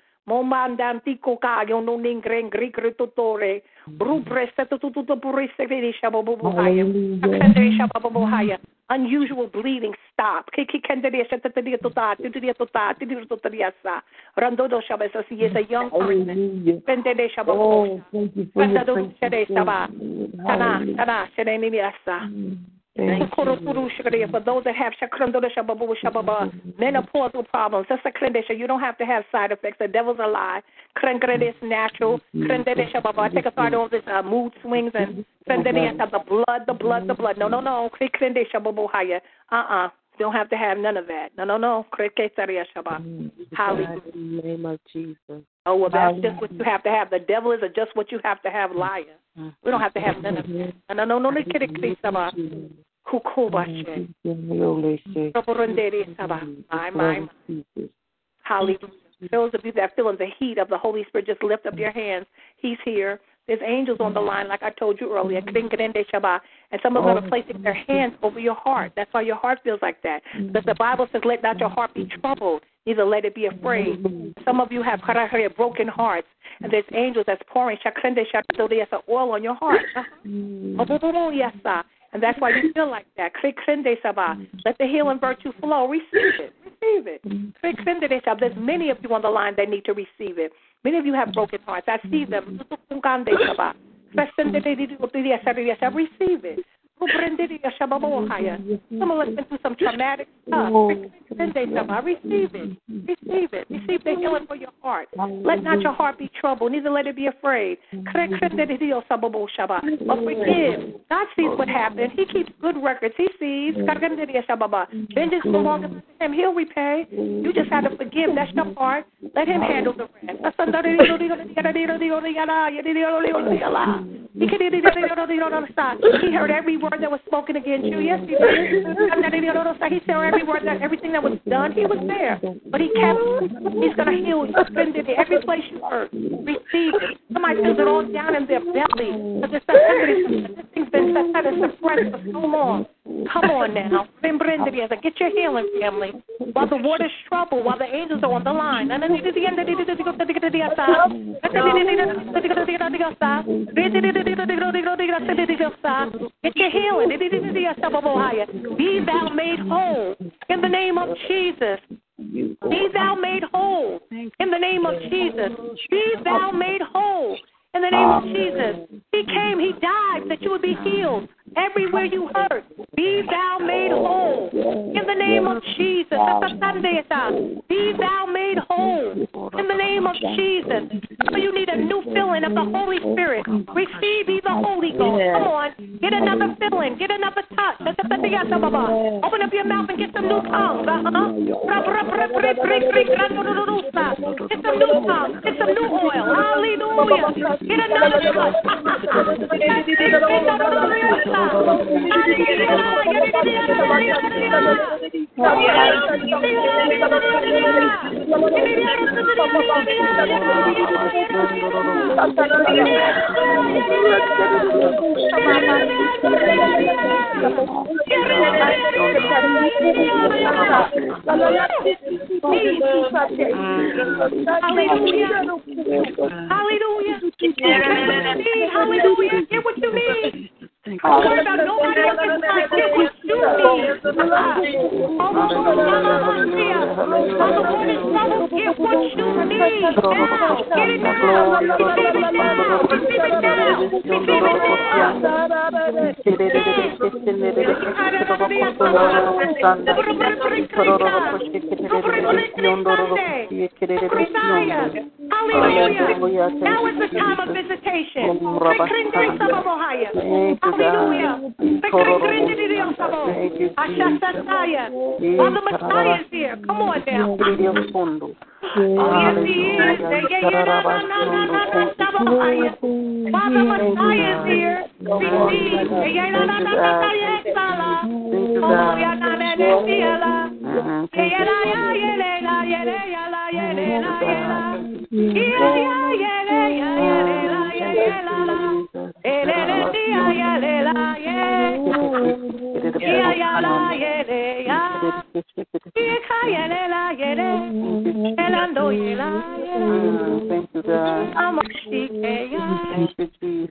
Momandantico caio non ingren grigre tutore. Brubre setututu purise vedisha bobohaya. Akandresha bobohaya. Unusual bleeding stop. Kiki kanderesha tatadia tota, tutadia tota, tidia totadiasa. Randodo shabesa si is a young person. Pendedesha bobohaya. Pendado shadesha ba. Tana, tana, shadeniasa. For those that have menopausal problems, that's a clinician. you don't have to have side effects. The devil's a lie. It's natural. I take authority over this uh, mood swings and the blood, the blood, the blood. No, no, no. Uh uh You don't have to have none of that. No, no, no. Hallelujah. In the name of Jesus. Oh, well, that's just what you have to have. The devil is just what you have to have, liar. We don't have to have none of that. No, no, no, no. My, my, Hallelujah. Those of you that are feeling the heat of the Holy Spirit, just lift up your hands. He's here. There's angels on the line, like I told you earlier. And some of them are oh. placing their hands over your heart. That's why your heart feels like that. Because the Bible says, let not your heart be troubled, neither let it be afraid. Some of you have broken hearts, and there's angels that's pouring oil on your heart. Yes, sir. And that's why you feel like that. Let the healing virtue flow. Receive it. Receive it. Mm. There's many of you on the line that need to receive it. Many of you have broken hearts. I see them. Receive it. Some of us been through some traumatic stuff. I receive it. Receive it. Receive the healing for your heart. Let not your heart be troubled, neither let it be afraid. But forgive. God sees what happened. He keeps good records. He sees. Vengeance belongs to him. He'll repay. You just have to forgive. That's your part. Let him handle the rest. He heard every word that was spoken against you. Yes, he did. He said every word that everything that was done, he was there. But he kept he's gonna heal you. Spend it every place you hurt. Receive it. Somebody feels it all down in their belly. Because this thing's been set suppressed for so long. Come on now. Get your healing, family. While the water's troubled, while the angels are on the line. Get your healing. Be thou made whole in the name of Jesus. Be thou made whole in the name of Jesus. Be thou made whole in the name of Jesus. He came, He died that you would be healed everywhere you hurt. Be thou made whole in the name of Jesus. Be thou made whole in the name of Jesus. So you need a new filling of the Holy Spirit. Receive ye the Holy Ghost. Come on, get another filling, get another touch. Open up your mouth and get some new tongues. Uh-huh. Get some new tongues. Get some new oil. Hallelujah. Get another touch. Hallelujah. Hallelujah. Hallelujah. Get what you need. What about nobody else is trying to get what you need? Get what you need now. Get it now. Receive it now. Receive it now. Hallelujah. Now is the time of visitation. Hallelujah. While the Messiah is here. Come on now. Oh, yes, he is. While the Messiah is here, receive.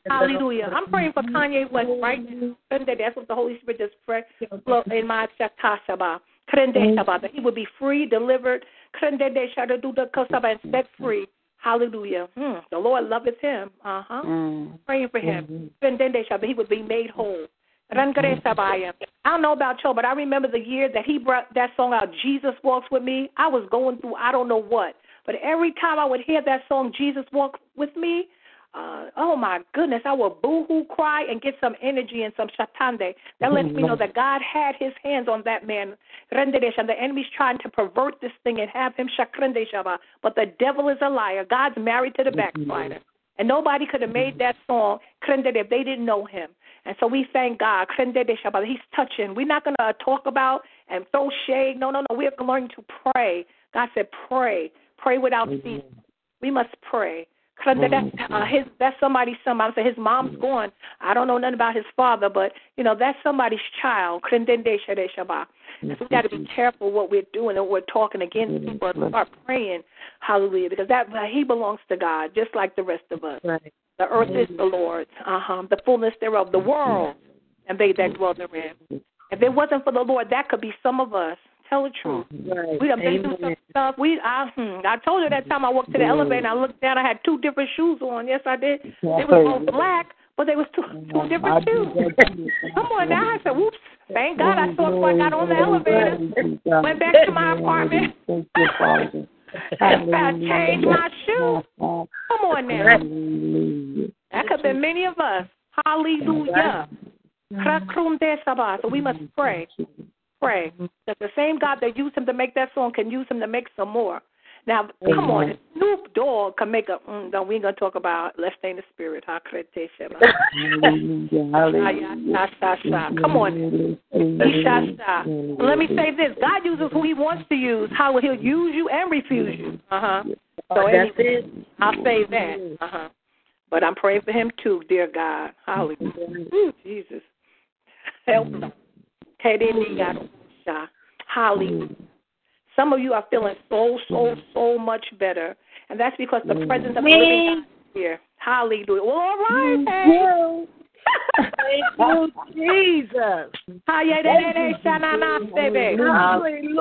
Hallelujah. I'm praying for Kanye West right now. That's what the Holy Spirit just prayed in my he would be free, delivered, and set free. Hallelujah. Hmm. The Lord loveth him. Uh huh. Mm. Praying for him. Mm-hmm. He would be made whole. I don't know about you, but I remember the year that he brought that song out, Jesus Walks With Me. I was going through I don't know what. But every time I would hear that song, Jesus Walks With Me, uh, oh my goodness, I will boo hoo cry and get some energy and some shatande. That lets me know (laughs) that God had his hands on that man. And the enemy's trying to pervert this thing and have him shakrende But the devil is a liar. God's married to the backslider. And nobody could have made that song if they didn't know him. And so we thank God. He's touching. We're not going to talk about and throw shade. No, no, no. We're going to pray. God said, pray. Pray without ceasing. We must pray. That's, mm-hmm. uh, his, that's somebody's son. I say his mom's mm-hmm. gone. I don't know nothing about his father, but you know that's somebody's child. So we got to be mm-hmm. careful what we're doing and we're talking against people. Start praying, Hallelujah, because that uh, he belongs to God, just like the rest of us. Right. The earth is the Lord's, uh-huh, the fullness thereof, the world, and they that dwell therein. If it wasn't for the Lord, that could be some of us. Tell the truth. Right. We have been through some stuff. We, I, hmm, I told you that time I walked to the elevator and I looked down. I had two different shoes on. Yes, I did. They were both black, But they was two two different shoes. (laughs) Come on now. I said, whoops. Thank God I saw before I got on the elevator. Went back to my apartment. (laughs) I changed my shoes. Come on now. That could have been many of us. Hallelujah. So we must pray. Pray that the same God that used him to make that song can use him to make some more. Now, come on, Snoop Dogg can make a. Mm, no, we ain't gonna talk about. Let's stay in the spirit. (laughs) (laughs) Come on. Let me say this: God uses who He wants to use. How He'll use you and refuse you. Uh huh. So it. I'll say that. Uh huh. But I'm praying for him too, dear God. Hallelujah. Ooh, Jesus. Help him. Hallelujah. Some of you are feeling so, so, so much better. And that's because the presence of the living God is here. Hallelujah. Well, all right, then. Thank you, Jesus. Hallelujah.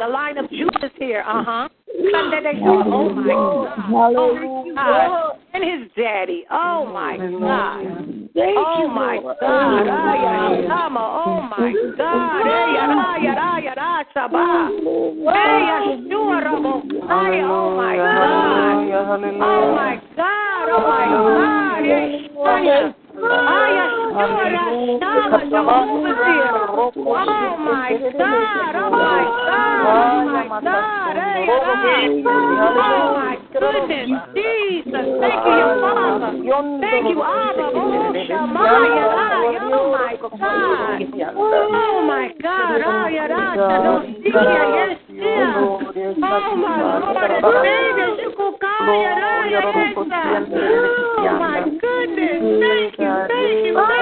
The line of Judah's here. Uh huh. Oh my God. Oh my God. And his daddy. Oh my God. Oh my God. Ay, ay, ama. Oh my God. Oh my God. Oh my God. Oh my God. Oh my God. Oh my God. Oh my God. Oh my goodness. Jesus. Thank you, Father. Thank you. Oh, Oh my God. Oh my God. Oh my Lord Oh my goodness. Thank you. Thank you.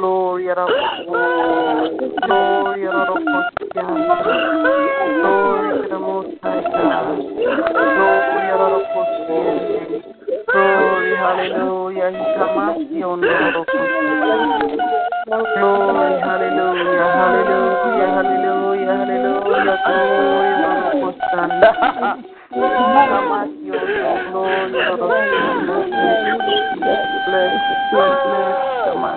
Gloria a Dios. Gloria a Dios. Gloria a Dios. Gloria a Dios. Glory, hallelujah, Hikamasion, Glory, hallelujah, hallelujah, hallelujah, hallelujah, glory, Lord, Hikamasion, glory, Lord, bless, bless, bless.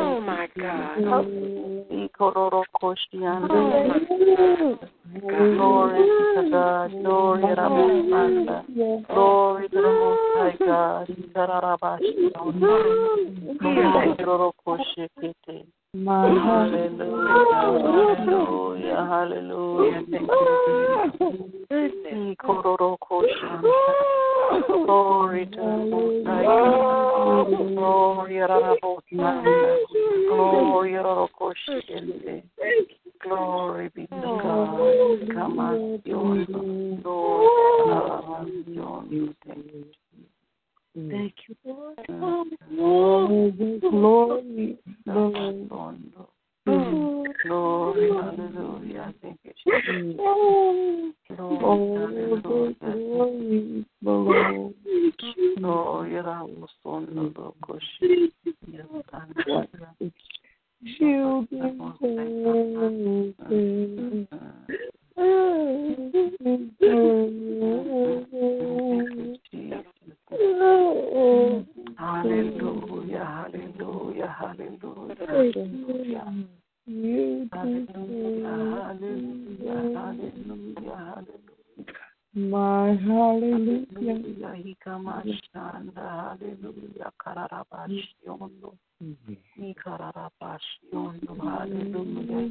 Oh my God. Glory to God. Glory to Ramosanda. Glory to the Most High God. Hallelujah. Hallelujah. Hallelujah. Thank you. Glory to God. Glory to High Glory to the Glory be to God. Come on, your Lord. Thank you, Lord. Glory, glory, glory. Glory, hallelujah. Thank you, Jesus. Glory, hallelujah. Glory, glory. Hallelujah, hallelujah, hallelujah. Hallelujah, hallelujah, hallelujah, hallelujah. My hallelujah. Hallelujah. Kararabashiondo. Ni kararabashiondo. Hallelujah.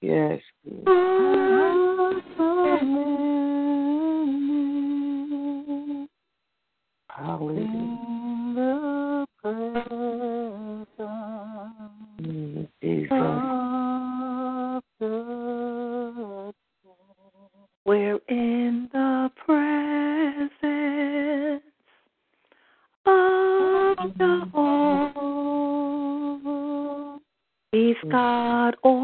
Yes. Hallelujah. God oh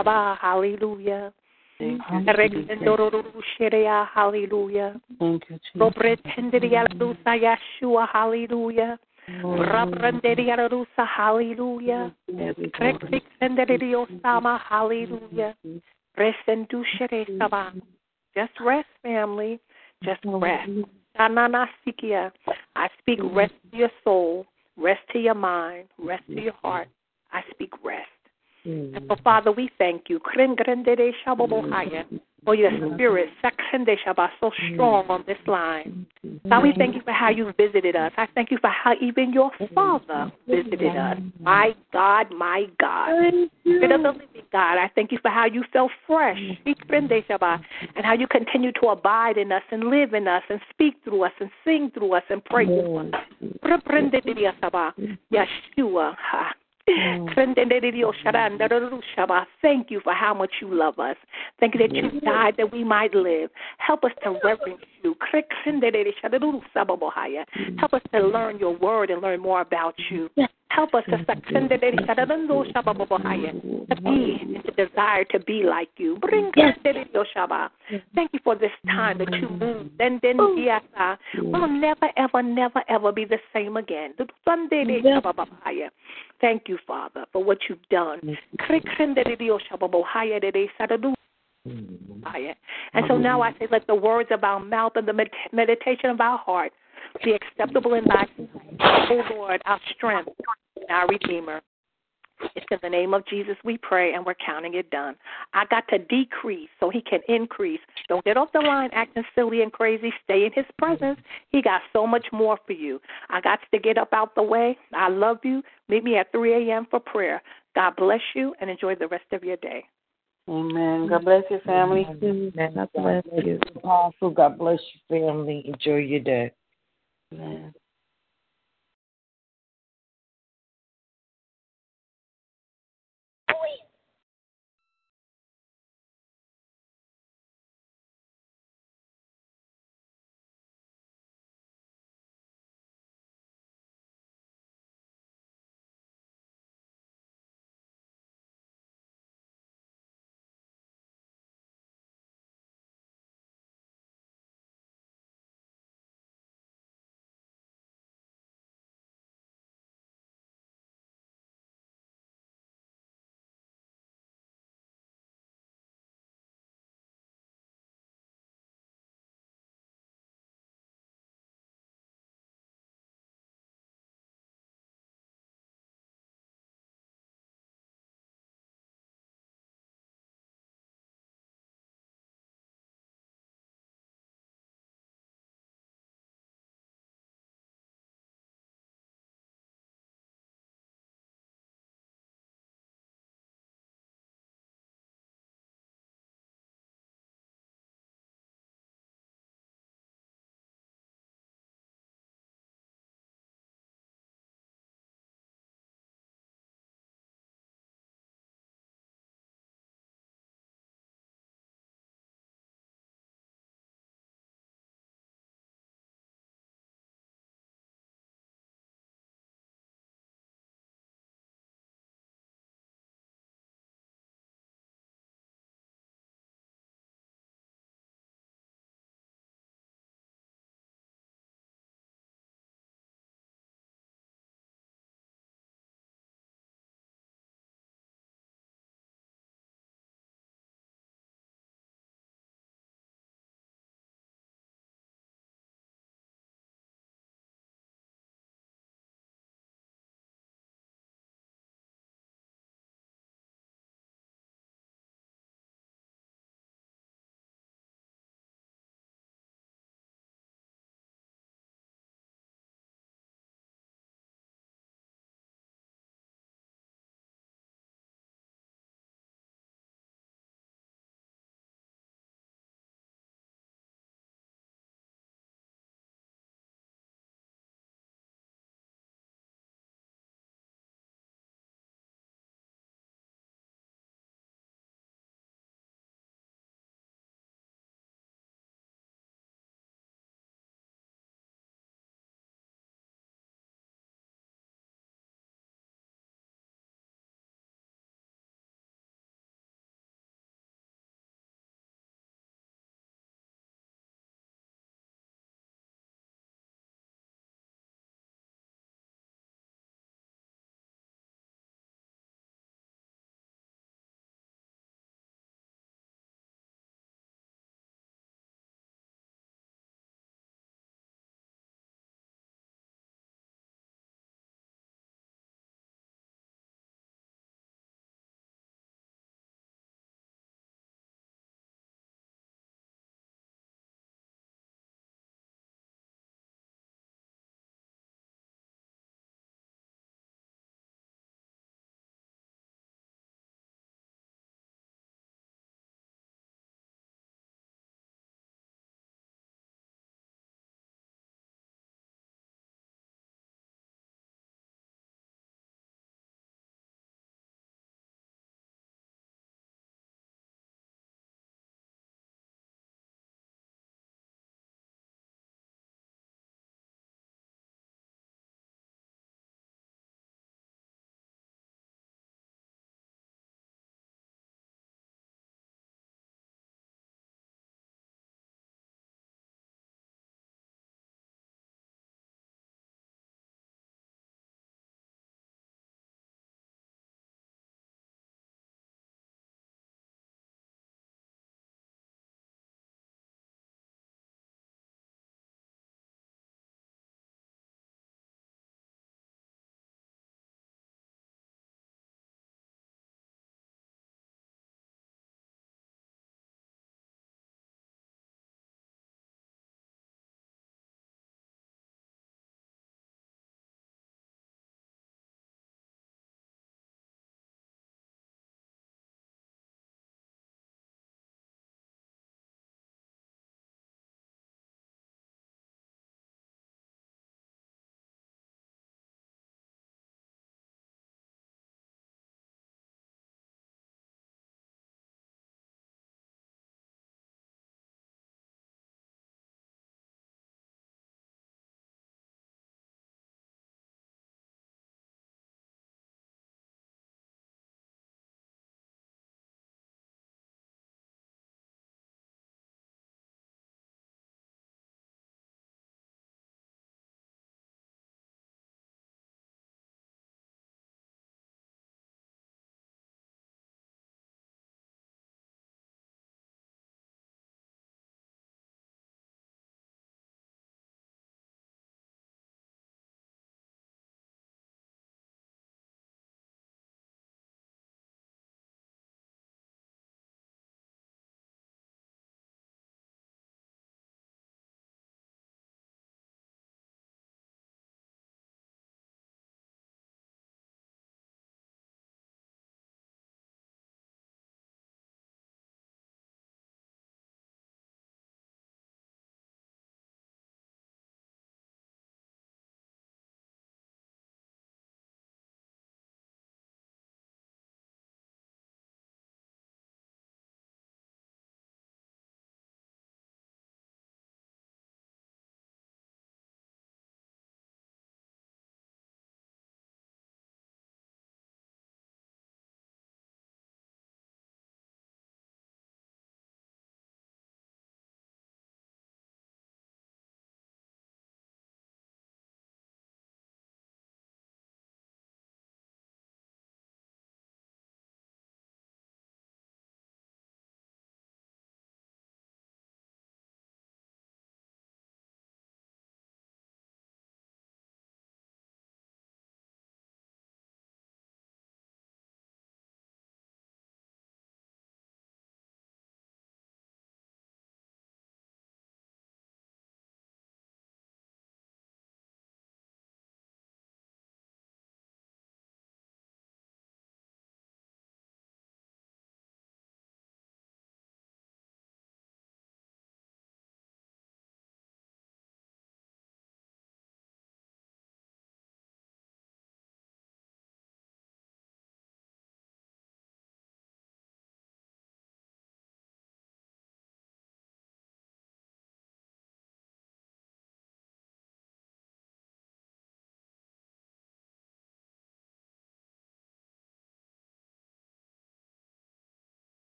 Saba, Hallelujah. Hallelujah. Thank you, Jesus. Robretenderia Lusa Yeshua, Hallelujah. Rabranderia Rusa, Hallelujah. Reksenderio Sama, Hallelujah. Resendushere Saba. Just rest, family. Just rest. Danana Sikia. I speak rest to your soul, rest to your mind, rest to your heart. I speak rest. And so, Father, we thank you. For your mm. spirit, Sekrende shaba, so mm. strong on this line. God, we thank you for how you visited us. I thank you for how even your Father visited us. My God, my God. Spirit of the living God, I thank you for how you felt fresh, Sekrende shaba, and how you continue to abide in us and live in us and speak through us and sing through us and pray through us. Yeshua. Ha. Thank you for how much you love us. Thank you that you died that we might live. Help us to reverence you. Mm. Help us to learn your word and learn more about you. Help us to be and to desire to be like you. Bring the shaba. Thank you for this time that you moved. Then then we'll never ever never ever be the same again. Thank you, Father, for what you've done. And so now I say, let the words of our mouth and the meditation of our heart be acceptable in thy sight. O Lord, our strength and our Redeemer. It's in the name of Jesus we pray, and we're counting it done. I got to decrease so he can increase. Don't get off the line acting silly and crazy. Stay in his presence. He got so much more for you. I got to get up out the way. I love you. Meet me at 3 a.m. for prayer. God bless you, and enjoy the rest of your day. Amen. God bless your family. Amen. God bless you. Apostle, God bless your family. Enjoy your day. Amen.